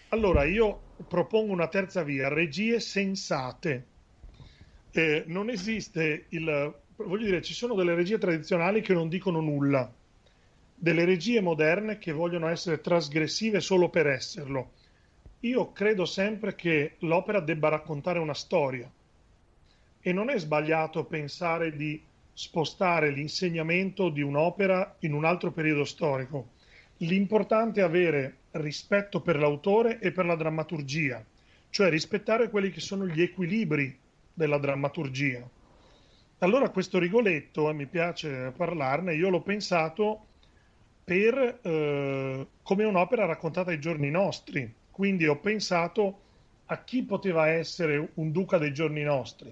Allora, io propongo una terza via, regie sensate. Eh, non esiste il... Voglio dire, ci sono delle regie tradizionali che non dicono nulla delle regie moderne che vogliono essere trasgressive solo per esserlo. Io credo sempre che l'opera debba raccontare una storia e non è sbagliato pensare di spostare l'insegnamento di un'opera in un altro periodo storico. L'importante è avere rispetto per l'autore e per la drammaturgia, cioè rispettare quelli che sono gli equilibri della drammaturgia. Allora questo Rigoletto, e mi piace parlarne, io l'ho pensato per, eh, come un'opera raccontata ai giorni nostri. Quindi ho pensato a chi poteva essere un duca dei giorni nostri.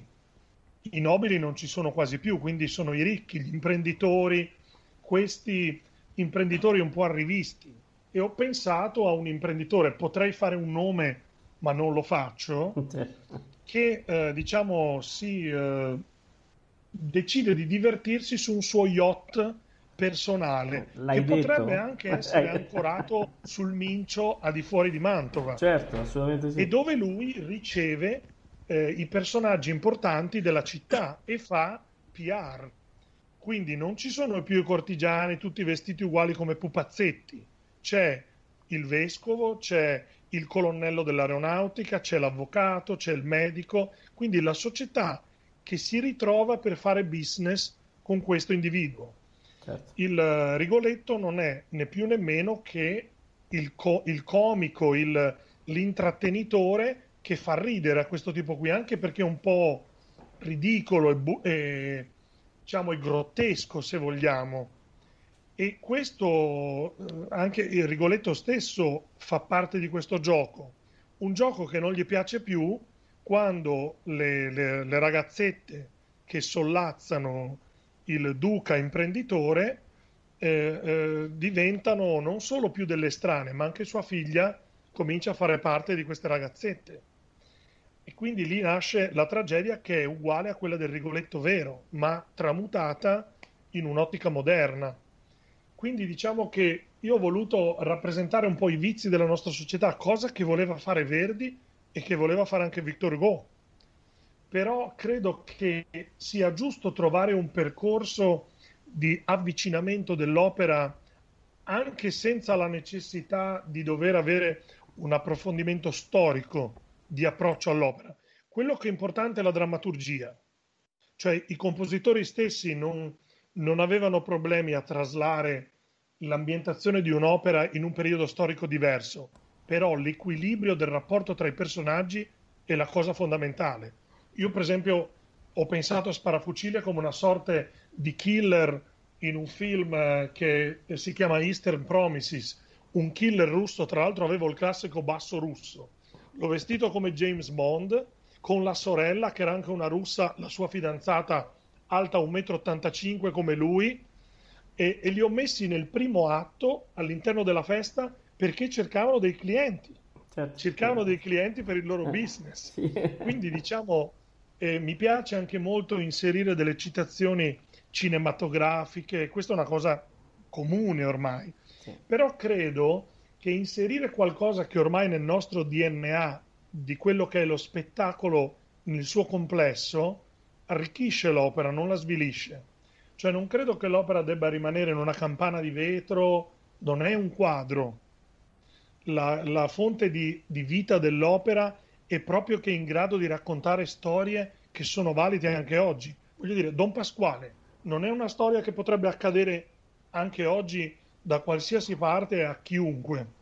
I nobili non ci sono quasi più, quindi sono i ricchi, gli imprenditori, questi imprenditori un po' arrivisti. E ho pensato a un imprenditore, potrei fare un nome, ma non lo faccio, che eh, diciamo si eh, decide di divertirsi su un suo yacht personale L'hai che potrebbe detto? anche essere Eh. ancorato sul Mincio a di fuori di Mantova Certo, assolutamente sì. e dove lui riceve eh, i personaggi importanti della città e fa PR. Quindi non ci sono più i cortigiani tutti vestiti uguali come pupazzetti. C'è il vescovo, c'è il colonnello dell'aeronautica, c'è l'avvocato, c'è il medico. Quindi la società che si ritrova per fare business con questo individuo. Certo. Il eh, Rigoletto non è né più né meno che il, co- il comico, il- l'intrattenitore che fa ridere a questo tipo qui, anche perché è un po' ridicolo e, bu- e, diciamo e grottesco se vogliamo. E questo eh, anche il Rigoletto stesso fa parte di questo gioco. Un gioco che non gli piace più quando le, le- le ragazzette che sollazzano il duca imprenditore eh, eh, diventano non solo più delle strane, ma anche sua figlia comincia a fare parte di queste ragazzette. E quindi lì nasce la tragedia che è uguale a quella del Rigoletto vero, ma tramutata in un'ottica moderna. Quindi diciamo che io ho voluto rappresentare un po' i vizi della nostra società, cosa che voleva fare Verdi e che voleva fare anche Victor Hugo. Però credo che sia giusto trovare un percorso di avvicinamento dell'opera anche senza la necessità di dover avere un approfondimento storico di approccio all'opera. Quello che è importante è la drammaturgia, cioè i compositori stessi non, non avevano problemi a traslare l'ambientazione di un'opera in un periodo storico diverso, però l'equilibrio del rapporto tra i personaggi è la cosa fondamentale. Io, per esempio, ho pensato a Sparafucile come una sorta di killer in un film eh, che si chiama Eastern Promises, un killer russo, tra l'altro avevo il classico basso russo. L'ho vestito come James Bond, con la sorella, che era anche una russa, la sua fidanzata alta 1,85 m come lui, e, e li ho messi nel primo atto all'interno della festa perché cercavano dei clienti, Certo. cercavano dei clienti per il loro Eh, business. sì. Quindi diciamo, eh, mi piace anche molto inserire delle citazioni cinematografiche, questa è una cosa comune ormai, Sì. però credo che inserire qualcosa che ormai nel nostro DNA di quello che è lo spettacolo nel suo complesso arricchisce l'opera, non la svilisce. Cioè non credo che l'opera debba rimanere in una campana di vetro, non è un quadro. La, la fonte di, di vita dell'opera è proprio che è in grado di raccontare storie che sono valide anche oggi. Voglio dire, Don Pasquale non è una storia che potrebbe accadere anche oggi da qualsiasi parte a chiunque,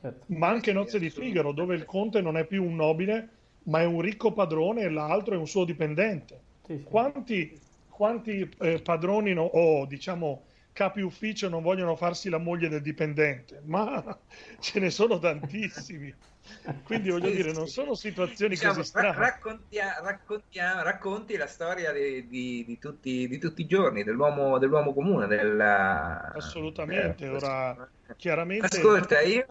Certo. ma anche Nozze di Figaro, dove il conte non è più un nobile, ma è un ricco padrone e l'altro è un suo dipendente. Sì, sì. Quanti, quanti eh, padroni no- o diciamo capi ufficio non vogliono farsi la moglie del dipendente? Ma ce ne sono tantissimi. Quindi voglio Sì, dire, sì. non sono situazioni Diciamo, così ra- strane. raccontia- raccontia- racconti la storia di, di- di tutti, di tutti i giorni dell'uomo, dell'uomo comune. Della... Assolutamente, ora chiaramente Ascolta, io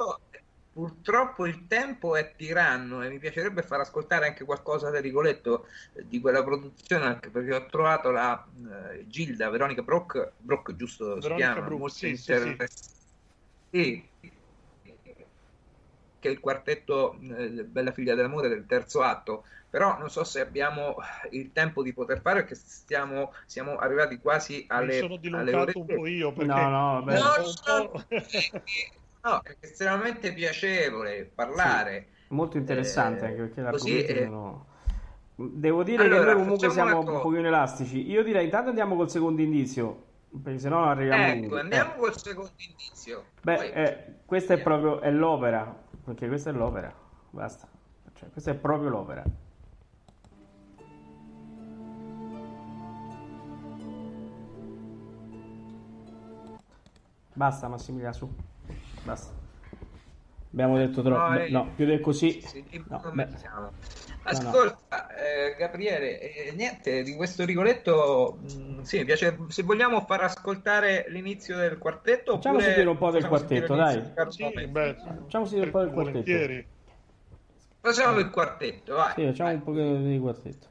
purtroppo il tempo è tiranno e mi piacerebbe far ascoltare anche qualcosa del Rigoletto di quella produzione, anche perché ho trovato la eh, Gilda Veronica Brock, Brock giusto si Veronica chiama, Brook, molto sì, sì, interessante. Sì, che è il quartetto eh, Bella figlia dell'amore del terzo atto, però non so se abbiamo il tempo di poter fare perché stiamo, siamo arrivati quasi alle, mi sono alle dilungato ore un po' io perché No, no, vabbè. No, po'- No, è estremamente piacevole parlare. Molto interessante Eh, anche perché gli così, eh. sono... Devo dire Allora, che noi comunque siamo un pochino elastici. Io direi intanto andiamo col secondo indizio, perché sennò non arriviamo Ecco, ovunque. andiamo Eh. col secondo indizio. Beh, Poi- eh, questa è proprio è l'opera, perché questa è l'opera, basta. Cioè, questa è proprio l'opera. Basta Massimiliano, su. Basta. Abbiamo detto troppo. No, eh, No, più di così. Sì, sì, No. Ascolta, eh, Gabriele, eh, niente di questo Rigoletto. mh, sì, mi piace. Se vogliamo far ascoltare l'inizio del quartetto, Facciamo oppure sentire un po' del quartetto, dai. Sì, beh, Facciamo sentire un po' del quartetto. volentieri. Facciamo il quartetto, vai. Sì, facciamo vai. un pochino di quartetto.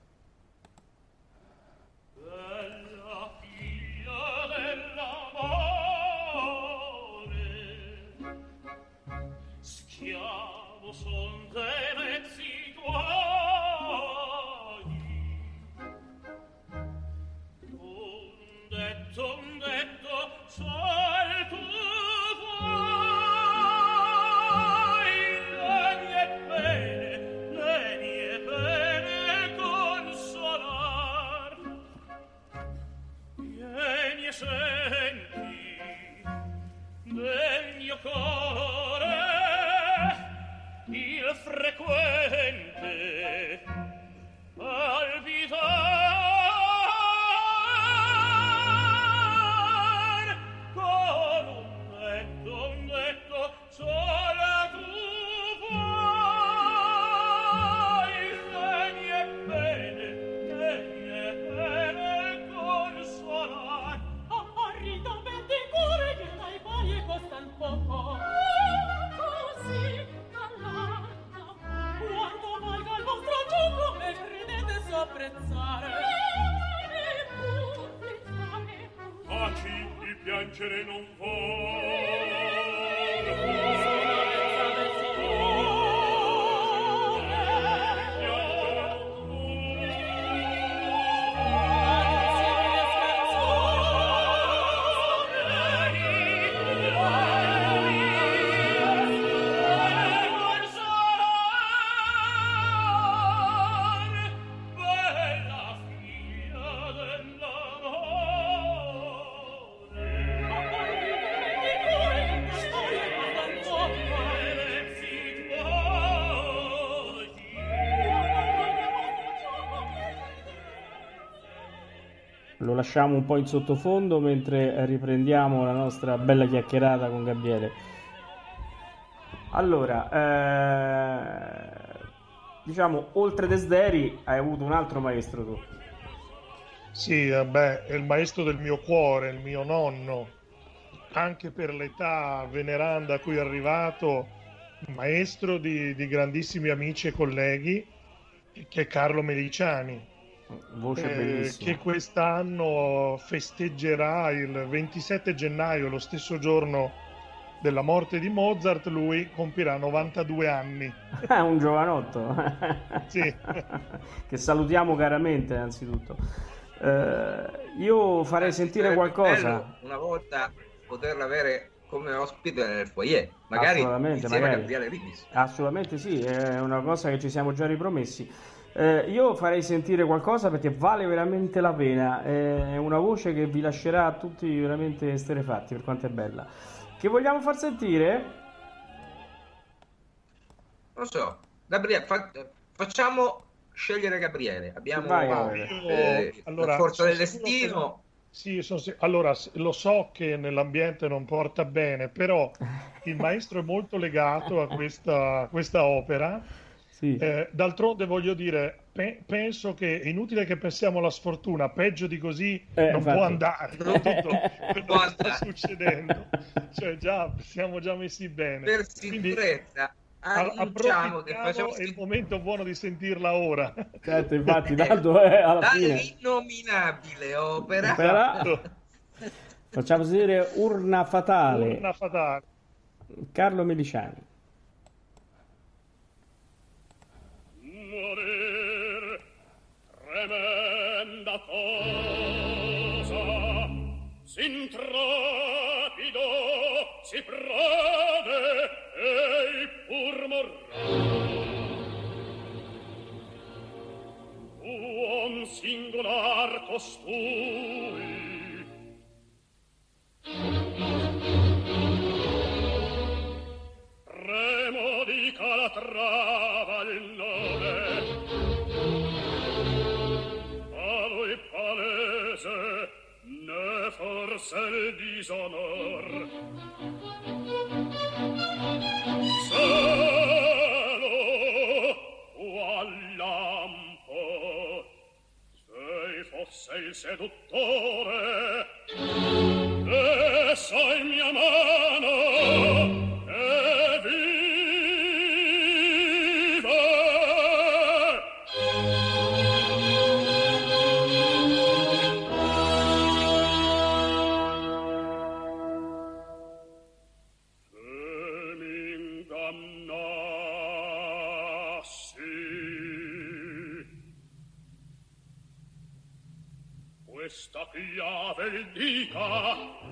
Piangere non Lasciamo un po' in sottofondo mentre riprendiamo la nostra bella chiacchierata con Gabriele. Allora, eh, diciamo, oltre Desderi hai avuto un altro maestro tu. Sì, eh, beh, è il maestro del mio cuore, il mio nonno, anche per l'età veneranda a cui è arrivato, maestro di, di grandissimi amici e colleghi, che è Carlo Meliciani, eh, bellissima. che quest'anno festeggerà il 27 gennaio, lo stesso giorno della morte di Mozart, lui compirà 92 anni. Ah, un giovanotto. Sì. che salutiamo caramente anzitutto. Eh, io farei sentire Sarebbe qualcosa. bello Una volta poterla avere come ospite nel foyer, magari Assolutamente, insieme magari. Assolutamente sì, è una cosa che ci siamo già ripromessi. Eh, io farei sentire qualcosa perché vale veramente la pena, è una voce che vi lascerà tutti veramente esterefatti per quanto è bella. Che vogliamo far sentire? Non so, Gabriele, fa- facciamo scegliere Gabriele. Abbiamo Vai, Gabriele. eh, allora, la forza del destino. Sì, sono allora lo so che nell'ambiente non porta bene, però il maestro è molto legato a questa, a questa opera. Sì. Eh, d'altronde voglio dire, pe- penso che è inutile che pensiamo alla sfortuna, peggio di così Eh, non infatti. può andare tutto quello che sta succedendo. Cioè già siamo già messi bene. Per Quindi sicurezza, a- annunciamo che approfittiamo, facciamo è il momento buono di sentirla ora. Certo, infatti, tanto è alla fine. dall'innominabile opera Però- Facciamo sentire Urna Fatale, Una fatale. Carlo Meliciani. morir. Tremenda cosa. S'intrapido si prode e pur morrà. Uom singolar costui. Sanremo di Calatrava il nome. A lui palese ne forse il disonor. Solo o al lampo se fosse il seduttore essa in mia mano. questa chiave dica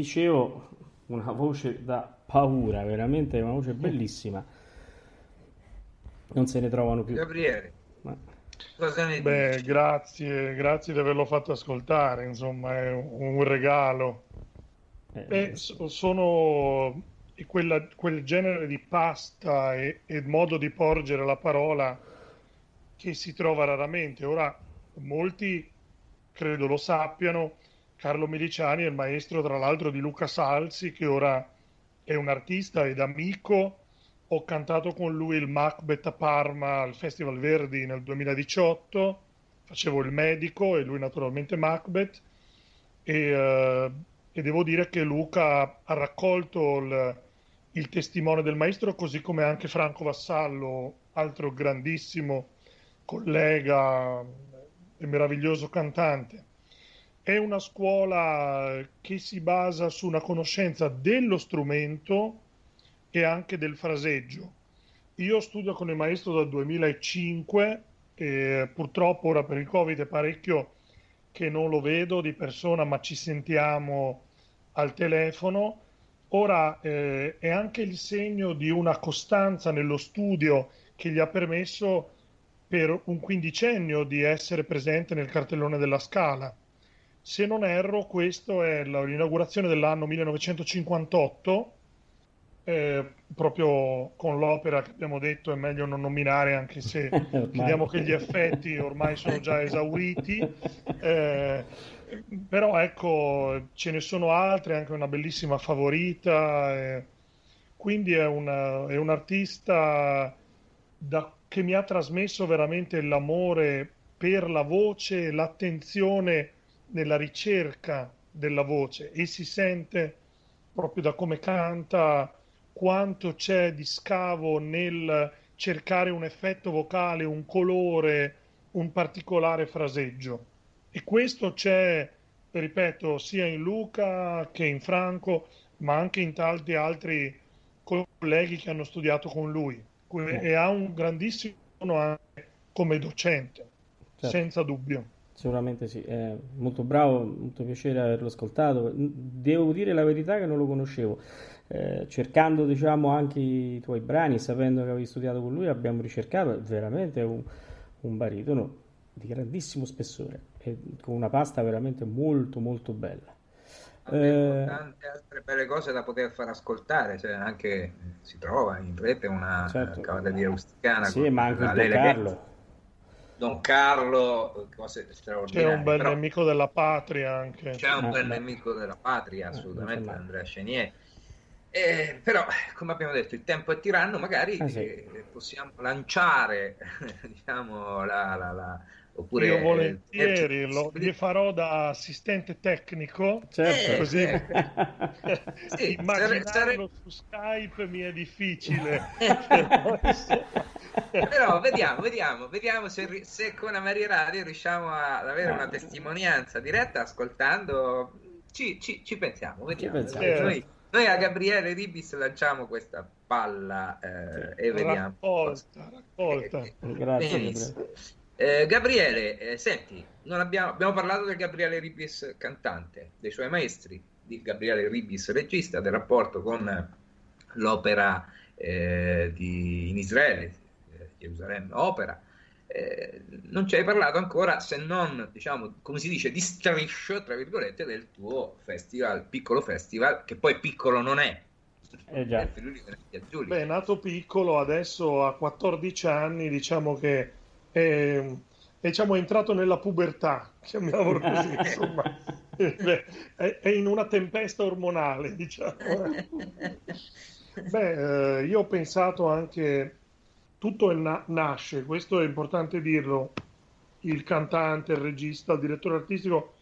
dicevo, una voce da paura, veramente una voce bellissima. Non se ne trovano più. Gabriele, Ma- cosa ne Beh, dici? grazie, grazie di averlo fatto ascoltare, insomma, è un un regalo. eh, Eh, so- sono quella- quel genere di pasta e, e modo di porgere la parola che si trova raramente. Ora, molti credo lo sappiano, Carlo Miliciani è il maestro, tra l'altro, di Luca Salsi, che ora è un artista ed amico. Ho cantato con lui il Macbeth a Parma al Festival Verdi nel 2018, facevo il medico e lui naturalmente Macbeth. e, eh, e devo dire che Luca ha raccolto il, il testimone del maestro, così come anche Franco Vassallo, altro grandissimo collega e meraviglioso cantante. È una scuola che si basa su una conoscenza dello strumento e anche del fraseggio. Io studio con il maestro dal 2005 e purtroppo ora per il Covid è parecchio che non lo vedo di persona, ma ci sentiamo al telefono. Ora eh, è anche il segno di una costanza nello studio che gli ha permesso per un quindicennio di essere presente nel cartellone della Scala. Se non erro, questo è l'inaugurazione dell'anno 1958 eh, proprio con l'opera che abbiamo detto è meglio non nominare anche se vediamo che gli effetti ormai sono già esauriti. Eh, però ecco ce ne sono altre anche una bellissima favorita eh, quindi è, una, è, un artista da, che mi ha trasmesso veramente l'amore per la voce l'attenzione nella ricerca della voce e si sente proprio da come canta quanto c'è di scavo nel cercare un effetto vocale, un colore, un particolare fraseggio. E questo c'è, ripeto, sia in Luca che in Franco, ma anche in tanti altri colleghi che hanno studiato con lui. E ha un grandissimo anche come docente, certo. senza dubbio. Sicuramente sì, è molto bravo, molto piacere averlo ascoltato. Devo dire la verità che non lo conoscevo. Eh, cercando diciamo anche i tuoi brani, sapendo che avevi studiato con lui, abbiamo ricercato, è veramente un, un baritono di grandissimo spessore e con una pasta veramente molto molto bella. Abbiamo eh... tante altre belle cose da poter far ascoltare, cioè anche si trova in rete una certo. cavalleria rusticana. Sì, ma anche Don Carlo. Don Carlo, cose straordinarie. C'è un bel Però... nemico della patria anche. C'è un bel nemico della patria, eh, assolutamente, Andrea Chenier. Eh, però, come abbiamo detto, il tempo è tiranno, magari ah, sì. eh, possiamo lanciare, diciamo, la, la, la oppure io volentieri lo, gli farò da assistente tecnico certo. così sì, immaginarlo sare... su Skype mi è difficile però vediamo vediamo vediamo se, se con la Maria Radio riusciamo ad avere una testimonianza diretta ascoltando ci, ci, ci pensiamo vediamo ci pensiamo. Noi, noi a Gabriele Ribis lanciamo questa palla eh, e vediamo. Raccolta, raccolta. Eh, Grazie. Eh, Gabriele, eh, senti, abbiamo, abbiamo, parlato del Gabriele Ribis cantante, dei suoi maestri, di Gabriele Ribis regista, del rapporto con l'opera eh, di, in Israele, eh, Gerusalemme Opera. Eh, non ci hai parlato ancora se non, diciamo, come si dice, di striscio, tra virgolette, del tuo festival, piccolo festival, che poi piccolo non è. Eh già. Beh, è nato piccolo, adesso ha 14 anni, diciamo che è, è, diciamo, è entrato nella pubertà, chiamiamolo così, insomma. Beh, è, è, in una tempesta ormonale, diciamo. Beh, eh, io ho pensato anche tutto na- nasce, questo è importante dirlo, il cantante, il regista, il direttore artistico,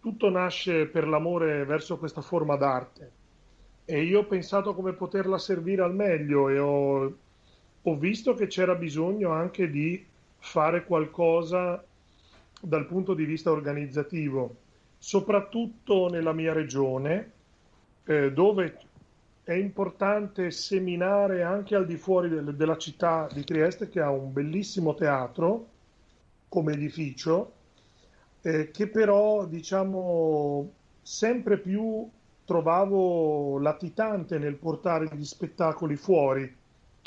tutto nasce per l'amore verso questa forma d'arte. E io ho pensato come poterla servire al meglio e ho, ho visto che c'era bisogno anche di fare qualcosa dal punto di vista organizzativo, soprattutto nella mia regione, eh, dove è importante seminare anche al di fuori del, della città di Trieste che ha un bellissimo teatro come edificio eh, che però diciamo sempre più trovavo latitante nel portare gli spettacoli fuori.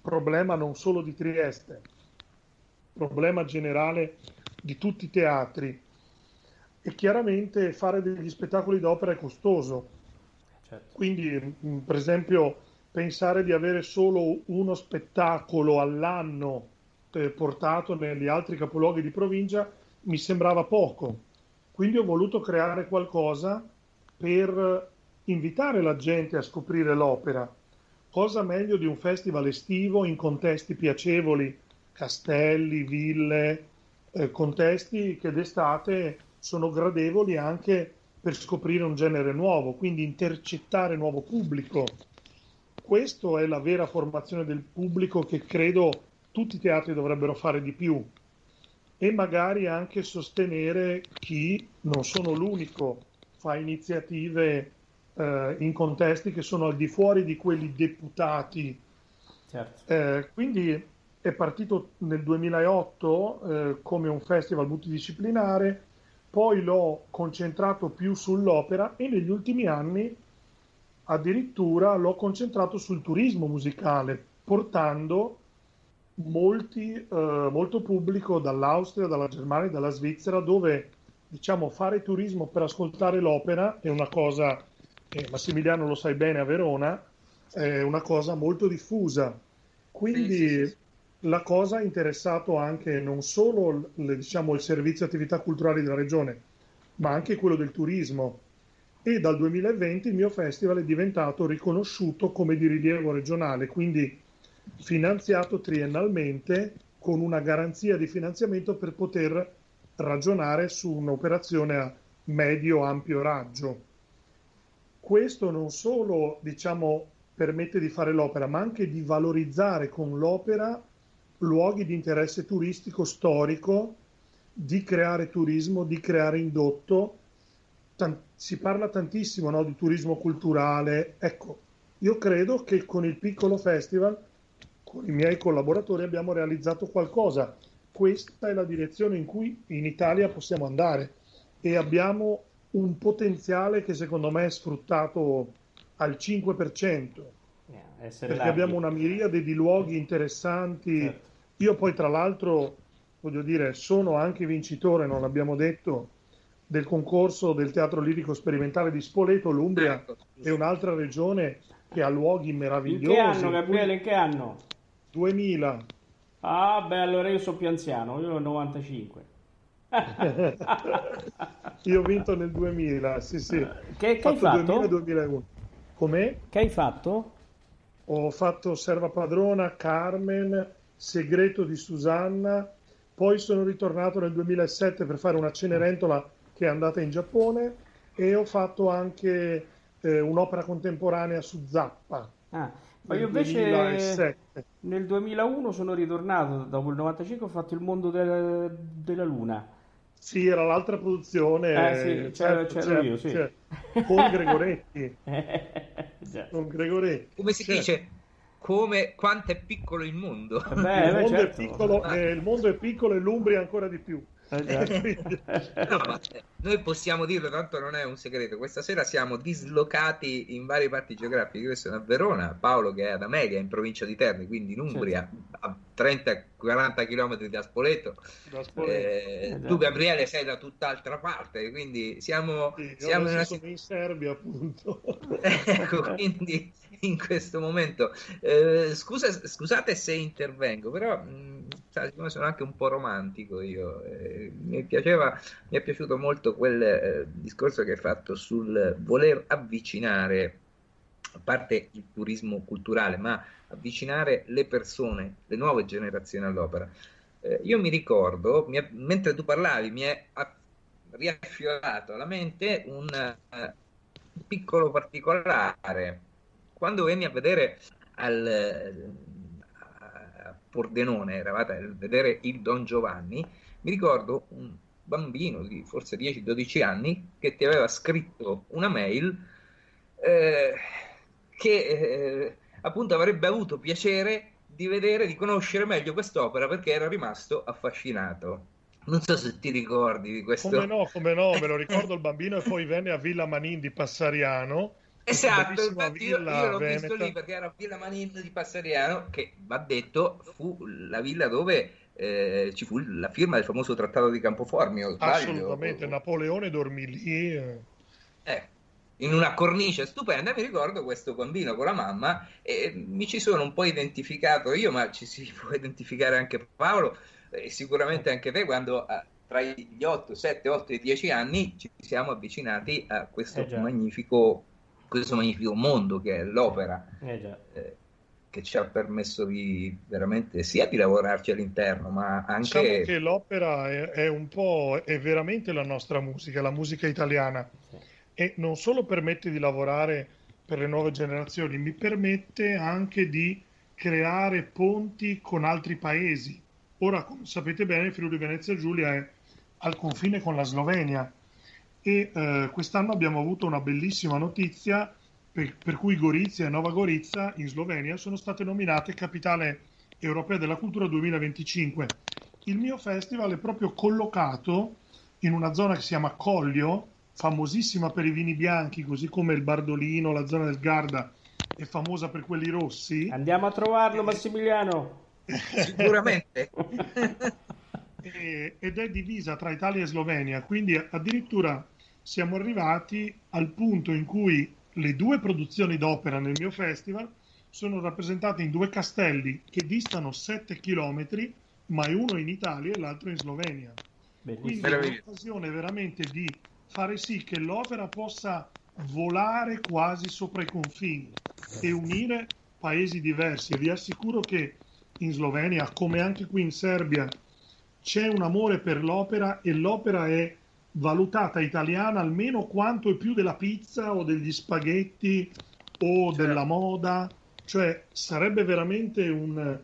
Problema non solo di Trieste problema generale di tutti i teatri e chiaramente fare degli spettacoli d'opera è costoso Certo. Quindi, per esempio, pensare di avere solo uno spettacolo all'anno eh, portato negli altri capoluoghi di provincia mi sembrava poco. Quindi ho voluto creare qualcosa per invitare la gente a scoprire l'opera. Cosa meglio di un festival estivo in contesti piacevoli, castelli, ville, eh, contesti che d'estate sono gradevoli anche per scoprire un genere nuovo, quindi intercettare nuovo pubblico. Questa è la vera formazione del pubblico che credo tutti i teatri dovrebbero fare di più e magari anche sostenere chi non sono l'unico, fa iniziative eh, in contesti che sono al di fuori di quelli deputati. Certo. Eh, quindi è partito nel 2008 eh, come un festival multidisciplinare, poi l'ho concentrato più sull'opera e negli ultimi anni addirittura l'ho concentrato sul turismo musicale, portando molti, eh, molto pubblico dall'Austria, dalla Germania, dalla Svizzera, dove diciamo fare turismo per ascoltare l'opera è una cosa, eh, Massimiliano lo sai bene a Verona, è una cosa molto diffusa. Quindi Sì, sì, sì. La cosa ha interessato anche non solo le- diciamo, il servizio attività culturali della regione, ma anche quello del turismo. E dal 2020 il mio festival è diventato riconosciuto come di rilievo regionale, quindi finanziato triennalmente con una garanzia di finanziamento per poter ragionare su un'operazione a medio-ampio raggio. Questo non solo, diciamo, permette di fare l'opera, ma anche di valorizzare con l'opera luoghi di interesse turistico storico, di creare turismo, di creare indotto. Tan- si parla tantissimo, no, di turismo culturale. Ecco, io credo che con il piccolo festival, con i miei collaboratori, abbiamo realizzato qualcosa. Questa è la direzione in cui in Italia possiamo andare e abbiamo un potenziale che secondo me è sfruttato al 5%, Eh, essere perché larghi. abbiamo una miriade di luoghi interessanti. Certo. Io poi tra l'altro, voglio dire, sono anche vincitore, non l'abbiamo detto, del concorso del Teatro Lirico Sperimentale di Spoleto. L'Umbria Ecco, è un'altra regione che ha luoghi In meravigliosi. che anno, Gabriele? In che anno? 2000. Ah, beh, allora io sono più anziano, io ho il 95. Io ho vinto nel 2000, sì, sì. Che, che hai fatto? 2000-2001. Com'è? Che hai fatto? Ho fatto Serva Padrona, Carmen, Segreto di Susanna, poi sono ritornato nel 2007 per fare una Cenerentola che è andata in Giappone e ho fatto anche eh, un'opera contemporanea su Zappa Ah, ma io invece 2007. nel 2001 sono ritornato, dopo il 95 ho fatto il mondo del- della luna. Sì, era l'altra produzione, Eh, sì, c'ero- certo, c'ero certo, io, sì. certo. con Gregoretti. Già. Con Gregoretti. Come si Certo. dice? Come quanto è piccolo il mondo. Eh beh, il, mondo certo. è piccolo, eh, il mondo è piccolo e l'Umbria ancora di più. Quindi- No, ma eh, noi possiamo dirlo, tanto non è un segreto. Questa sera siamo dislocati in varie parti geografiche. Io sono a Verona, Paolo che è ad Amelia, in provincia di Terni, quindi in Umbria, a 30-40 km da Spoleto. da Spoleto. Eh, già. tu, Gabriele, sei da tutt'altra parte, quindi siamo, Sì, siamo in una in Serbia, appunto. Ecco, quindi in questo momento, eh, scusa, scusate se intervengo, però mh, sai, siccome sono anche un po' romantico io, eh, mi piaceva, mi è piaciuto molto quel eh, discorso che hai fatto sul voler avvicinare, a parte il turismo culturale, ma avvicinare le persone, le nuove generazioni all'opera. Eh, io mi ricordo, mi è- mentre tu parlavi, mi è riaffiorato alla mente un eh, piccolo particolare. Quando venni a vedere al, Pordenone, eravate a vedere il Don Giovanni, mi ricordo un bambino di forse 10-12 anni che ti aveva scritto una mail eh, che eh, appunto avrebbe avuto piacere di vedere, di conoscere meglio quest'opera perché era rimasto affascinato. Non so se ti ricordi di questo. Come no, come no, me lo ricordo il bambino e poi venne a Villa Manin di Passariano. Esatto, infatti io, io l'ho visto veneta. lì perché era Villa Manin di Passariano, che va detto fu la villa dove eh, ci fu la firma del famoso trattato di Campoformio. Assolutamente, Napoleone dormì lì. eh. Eh, in una cornice stupenda, mi ricordo questo bambino con la mamma e mi ci sono un po' identificato io, ma ci si può identificare anche Paolo e sicuramente anche te quando ah, tra gli 8, 7, 8 e 10 anni ci siamo avvicinati a questo Eh magnifico, questo magnifico mondo che è l'opera. Eh già. eh, che ci ha permesso di veramente sia di lavorarci all'interno, ma Diciamo anche che l'opera è, è un po', è veramente la nostra musica, la musica italiana. Sì. e non solo permette di lavorare per le nuove generazioni, mi permette anche di creare ponti con altri paesi. Ora, come sapete bene, Friuli Venezia Giulia è al confine con la Slovenia e eh, quest'anno abbiamo avuto una bellissima notizia per, per cui Gorizia e Nova Gorizia in Slovenia sono state nominate capitale europea della cultura 2025. Il mio festival è proprio collocato in una zona che si chiama Collio, famosissima per i vini bianchi, così come il Bardolino, la zona del Garda è famosa per quelli rossi. Andiamo a trovarlo, Massimiliano. Sicuramente. E- ed è divisa tra Italia e Slovenia, quindi addirittura siamo arrivati al punto in cui le due produzioni d'opera nel mio festival sono rappresentate in due castelli che distano 7 km, ma è uno in Italia e l'altro in Slovenia. Quindi Bellissimo. è Meraviglia. un'occasione veramente di fare sì che l'opera possa volare quasi sopra i confini e unire paesi diversi. E vi assicuro che in Slovenia, come anche qui in Serbia, c'è un amore per l'opera e l'opera è valutata italiana almeno quanto e più della pizza o degli spaghetti o della moda. Cioè sarebbe veramente un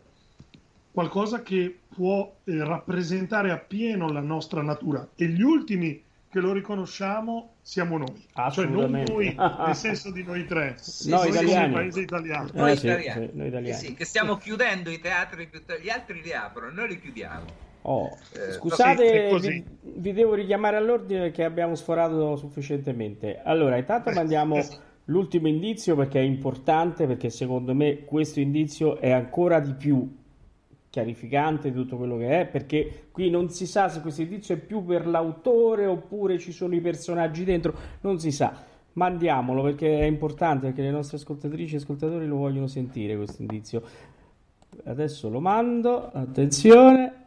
qualcosa che può eh, rappresentare appieno la nostra natura e gli ultimi che lo riconosciamo siamo noi, cioè non noi nel senso di noi tre, Noi noi italiani. come paese italiano. Noi Eh, sì, italiani. sì, noi italiani. Eh sì, che stiamo chiudendo i teatri, gli altri li aprono, noi li chiudiamo. Oh, Eh, scusate, sì, vi, vi devo richiamare all'ordine perché abbiamo sforato sufficientemente. Allora, intanto mandiamo l'ultimo indizio perché è importante, perché secondo me questo indizio è ancora di più chiarificante di tutto quello che è, perché qui non si sa se questo indizio è più per l'autore oppure ci sono i personaggi dentro, non si sa. Mandiamolo perché è importante, perché le nostre ascoltatrici e ascoltatori lo vogliono sentire questo indizio. Adesso lo mando, attenzione.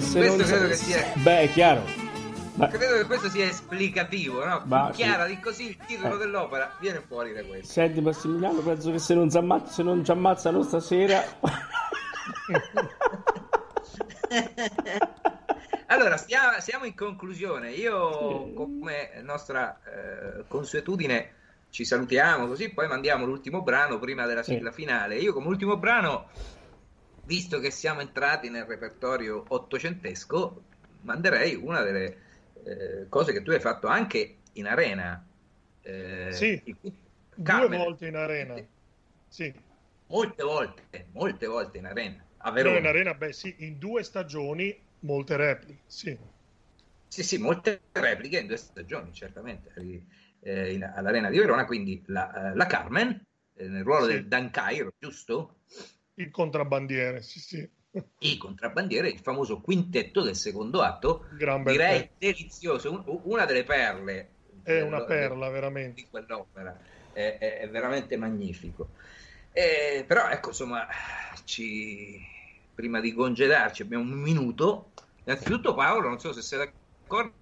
Se questo credo sa- che sia Beh, è chiaro. Ma- credo che questo sia esplicativo, no? Ma sì. Chiara di così il titolo Eh. dell'opera viene fuori da questo. Senti Massimiliano, penso che se non, ci ammazz- se non ci ammazzano stasera... Allora, stia- siamo in conclusione. Io, Sì. come nostra eh, consuetudine, ci salutiamo così, poi mandiamo l'ultimo brano prima della Sì. sigla finale. Io, come ultimo brano, visto che siamo entrati nel repertorio ottocentesco, manderei una delle eh, cose che tu hai fatto anche in arena. Eh, Sì, in Due volte in arena. Sì, Molte volte, molte volte in arena. A no, Verona. in arena, beh sì, in due stagioni molte repliche, sì. Sì, sì, molte repliche in due stagioni, certamente, eh, in- all'Arena di Verona, quindi la, eh, la Carmen, eh, nel ruolo Sì. del Dan Cairo, giusto? Il contrabbandiere, sì, sì. I contrabbandiere, il famoso quintetto del secondo atto, Gran direi delizioso, un- una delle perle È una dello- perla, veramente. di quell'opera, è, è- è veramente magnifico. Eh, però ecco, insomma, ci... prima di congedarci abbiamo un minuto. Innanzitutto Paolo, non so se sei d'accordo,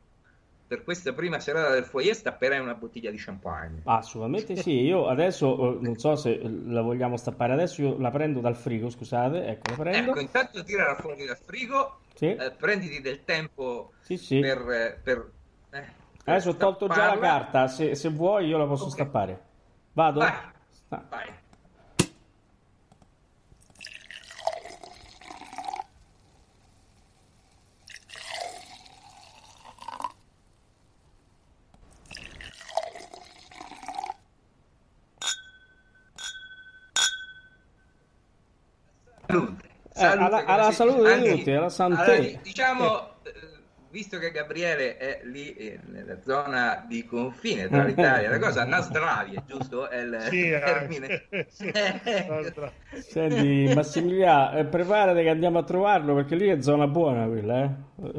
per questa prima serata del foyer stapperai una bottiglia di champagne. Assolutamente sì, io adesso eh, non so se la vogliamo stappare adesso, io la prendo dal frigo, scusate, ecco la prendo. Ecco, intanto tirala fuori dal frigo, Sì, eh, prenditi del tempo sì, sì. per... eh, per- eh, per Adesso ho tolto già la carta, se, se vuoi io la posso Ok. stappare. Vado? Vai. Ah. Vai. Salute. Eh, alla- alla salute di tutti, alla santé. allora, diciamo, eh, visto che Gabriele è lì eh, nella zona di confine tra l'Italia e la cosa, Nasdravie, giusto? È il Sì, termine. anche. Sì, Eh, Senti, Massimiliano, eh, preparati che andiamo a trovarlo perché lì è zona buona quella, eh.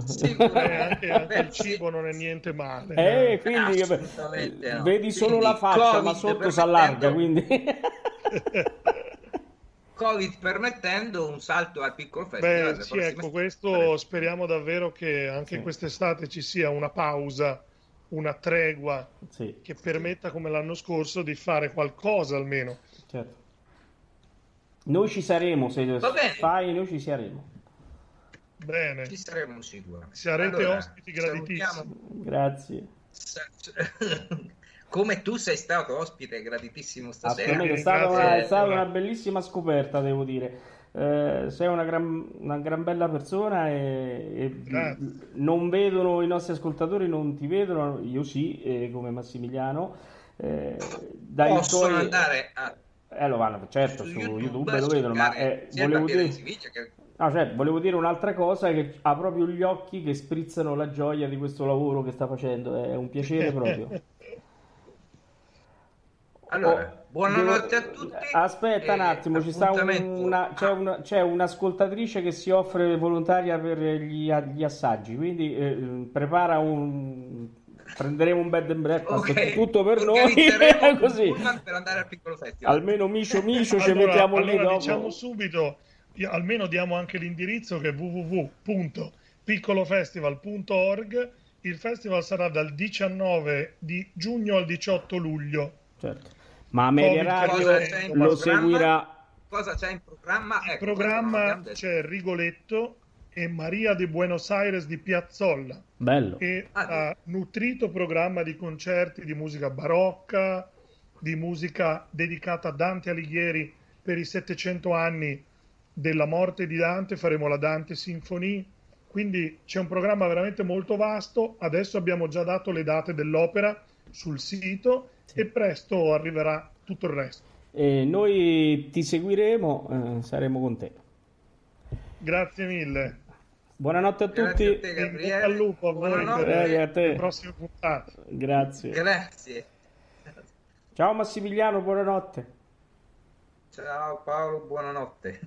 Sicuro. Eh, anche, anche il cibo non è niente male. Eh, quindi Assolutamente no. vedi solo Quindi la faccia, ma Covid sotto si allarga, quindi... Covid permettendo un salto al piccolo festival. Beh, sì, ecco, questo speriamo davvero che anche Sì. quest'estate ci sia una pausa, una tregua Sì, che permetta, come l'anno scorso, di fare qualcosa almeno. certo. Noi ci saremo, se bene. fai, noi ci saremo. Bene, Ci saremo sicuri. sarete Allora, ospiti graditissimi. salutiamo- Grazie. Come tu sei stato ospite graditissimo stasera. È stata, una, è stata una bellissima scoperta, devo dire. Eh, sei una gran, una gran bella persona e, e non vedono i nostri ascoltatori, non ti vedono, io sì, eh, come Massimiliano. Eh, dai Possono tuoi- andare a Eh, lo vanno, certo, su YouTube, lo vedono, ma eh, volevo dire... di che No, cioè, volevo dire un'altra cosa che ha proprio gli occhi che sprizzano la gioia di questo lavoro che sta facendo, è un piacere proprio. Allora, Oh, buonanotte devo- a tutti. Aspetta un attimo, ci sta una, c'è, una- c'è un'ascoltatrice che si offre volontaria per gli, gli assaggi, quindi eh, prepara un... prenderemo un bed and breakfast, Ok, tutto per noi, così. per andare al piccolo festival. Almeno micio micio ci Allora, mettiamo lì allora dopo. diciamo subito, almeno diamo anche l'indirizzo che è www.piccolofestival.org. Il festival sarà dal 19 di giugno al 18 luglio. Certo. Ma Ameria Radio Cosa c'è in lo programma? seguirà Cosa c'è in programma? In Ecco, programma abbiamo detto. c'è Rigoletto e Maria de Buenos Aires di Piazzolla bello. e Ah, sì. ha nutrito programma di concerti di musica barocca, di musica dedicata a Dante Alighieri per i 700 anni della morte di Dante, faremo la Dante Sinfonie, quindi c'è un programma veramente molto vasto, adesso abbiamo già dato le date dell'opera sul sito e presto arriverà tutto il resto. E noi ti seguiremo, eh, saremo con te. Grazie mille. Buonanotte a Grazie a tutti. te, E in bocca Gabriele. al lupo a voi Buonanotte. per Grazie a te. le prossime puntate. Grazie. Grazie. Ciao Massimiliano, buonanotte. Ciao Paolo, buonanotte.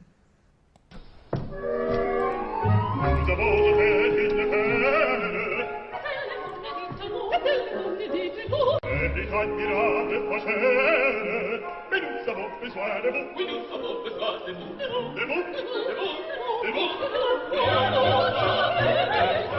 every time we run the passion we do so much we swear the book we do so much we swear the book the book the book the book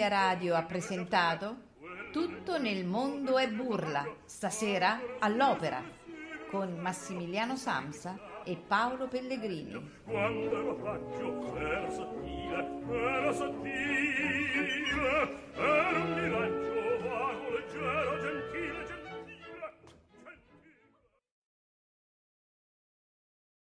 Ameria Radio ha presentato Tutto nel mondo è burla, stasera all'opera, con Massimiliano Samsa e Paolo Pellegrini. quando ero paggio ero sottile ero sottile ero un miraggio